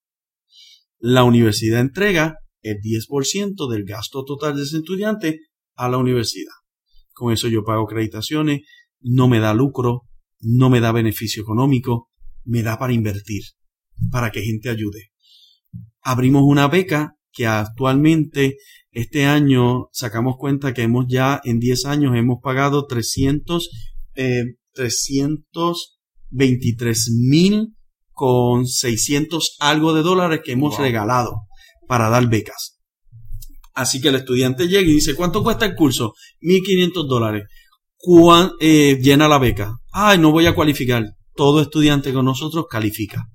La universidad entrega el 10% del gasto total de ese estudiante a la universidad. Con eso yo pago acreditaciones, no me da lucro, no me da beneficio económico, me da para invertir, para que gente ayude. Abrimos una beca que actualmente este año sacamos cuenta que hemos ya en 10 años hemos pagado 300, eh, 323 mil con 600 algo de dólares que hemos regalado para dar becas. Así que el estudiante llega y dice, ¿cuánto cuesta el curso? 1.500 dólares. Eh, llena la beca. Ay, no voy a cualificar. Todo estudiante con nosotros califica.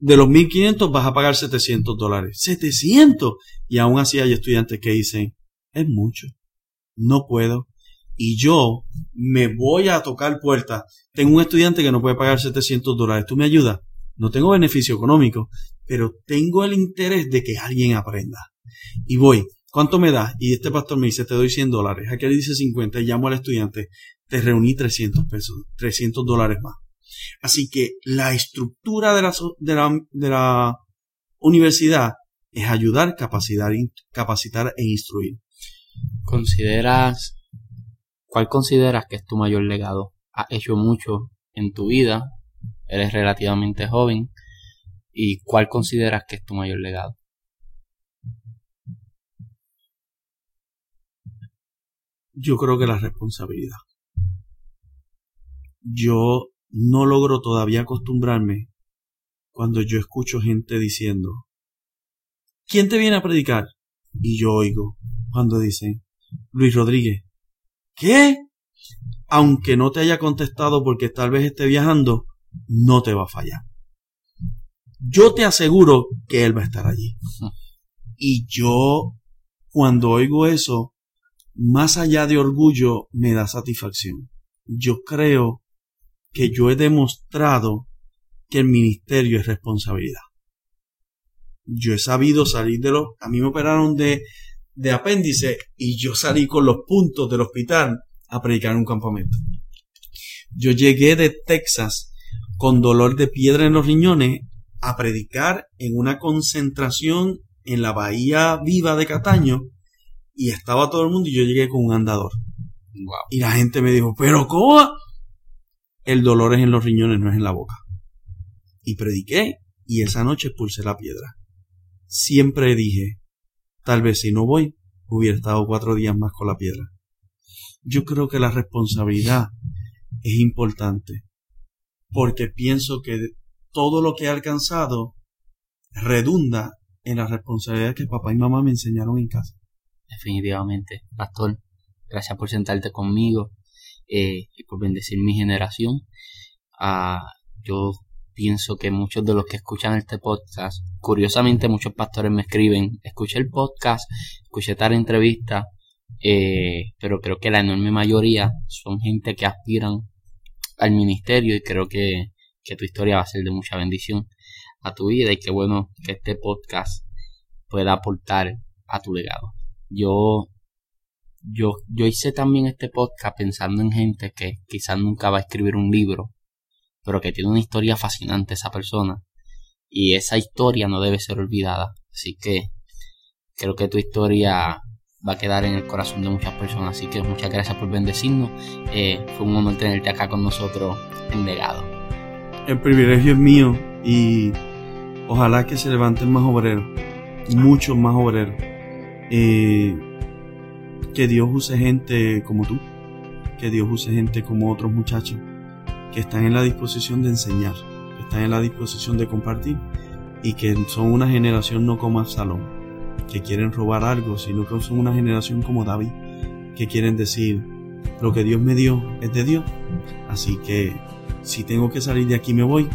De los 1.500 vas a pagar 700 dólares. 700. Y aún así hay estudiantes que dicen, es mucho. No puedo. Y yo me voy a tocar puertas. Tengo un estudiante que no puede pagar 700 dólares. ¿Tú me ayudas? No tengo beneficio económico, pero tengo el interés de que alguien aprenda. Y voy, ¿cuánto me da? Y este pastor me dice, te doy 100 dólares. Aquel dice 50 y llamo al estudiante, te reuní 300 pesos, 300 dólares más. Así que la estructura de la, de la, de la universidad es ayudar, capacitar, capacitar e instruir. ¿Consideras, cuál consideras que es tu mayor legado? Has hecho mucho en tu vida, eres relativamente joven, ¿Y cuál consideras que es tu mayor legado? Yo creo que la responsabilidad. yo no logro todavía acostumbrarme cuando yo escucho gente diciendo, ¿quién te viene a predicar? Y yo oigo cuando dicen, Luis Rodríguez, ¿qué? Aunque no te haya contestado porque tal vez esté viajando, no te va a fallar. Yo te aseguro que él va a estar allí. Y yo, cuando oigo eso, más allá de orgullo, me da satisfacción. Yo creo que yo he demostrado que el ministerio es responsabilidad. Yo he sabido salir de los... A mí me operaron de, de apéndice y yo salí con los puntos del hospital a predicar en un campamento. Yo llegué de Texas con dolor de piedra en los riñones a predicar en una concentración en la bahía viva de Cataño y estaba todo el mundo y yo llegué con un andador. Y la gente me dijo, pero ¿cómo? El dolor es en los riñones, no es en la boca. Y prediqué y esa noche expulsé la piedra. Siempre dije, tal vez si no voy, hubiera estado cuatro días más con la piedra. Yo creo que la responsabilidad es importante porque pienso que todo lo que he alcanzado redunda en la responsabilidad que papá y mamá me enseñaron en casa. Definitivamente, pastor, gracias por sentarte conmigo eh, y por bendecir mi generación. Ah, yo pienso que muchos de los que escuchan este podcast, curiosamente muchos pastores me escriben, escuché el podcast, escuché tal entrevista, eh, pero creo que la enorme mayoría son gente que aspiran al ministerio y creo que, que tu historia va a ser de mucha bendición a tu vida y qué bueno que este podcast pueda aportar a tu legado. Yo, yo, yo hice también este podcast pensando en gente que quizás nunca va a escribir un libro, pero que tiene una historia fascinante esa persona. Y esa historia no debe ser olvidada. Así que creo que tu historia va a quedar en el corazón de muchas personas. Así que muchas gracias por bendecirnos. Eh, fue un honor tenerte acá con nosotros en legado. El privilegio es mío y ojalá que se levanten más obreros, muchos más obreros. Eh, que Dios use gente como tú, que Dios use gente como otros muchachos que están en la disposición de enseñar, que están en la disposición de compartir y que son una generación no como Absalón, que quieren robar algo, sino que son una generación como David, que quieren decir, lo que Dios me dio es de Dios, así que si tengo que salir de aquí me voy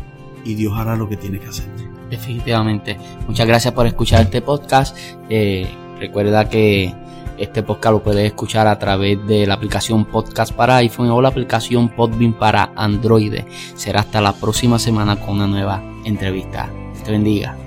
y Dios hará lo que tiene que hacer. Definitivamente. Muchas gracias por escuchar este podcast. Eh, recuerda que este podcast lo puedes escuchar a través de la aplicación Podcast para iPhone o la aplicación Podbean para Android. Será hasta la próxima semana con una nueva entrevista. Te bendiga.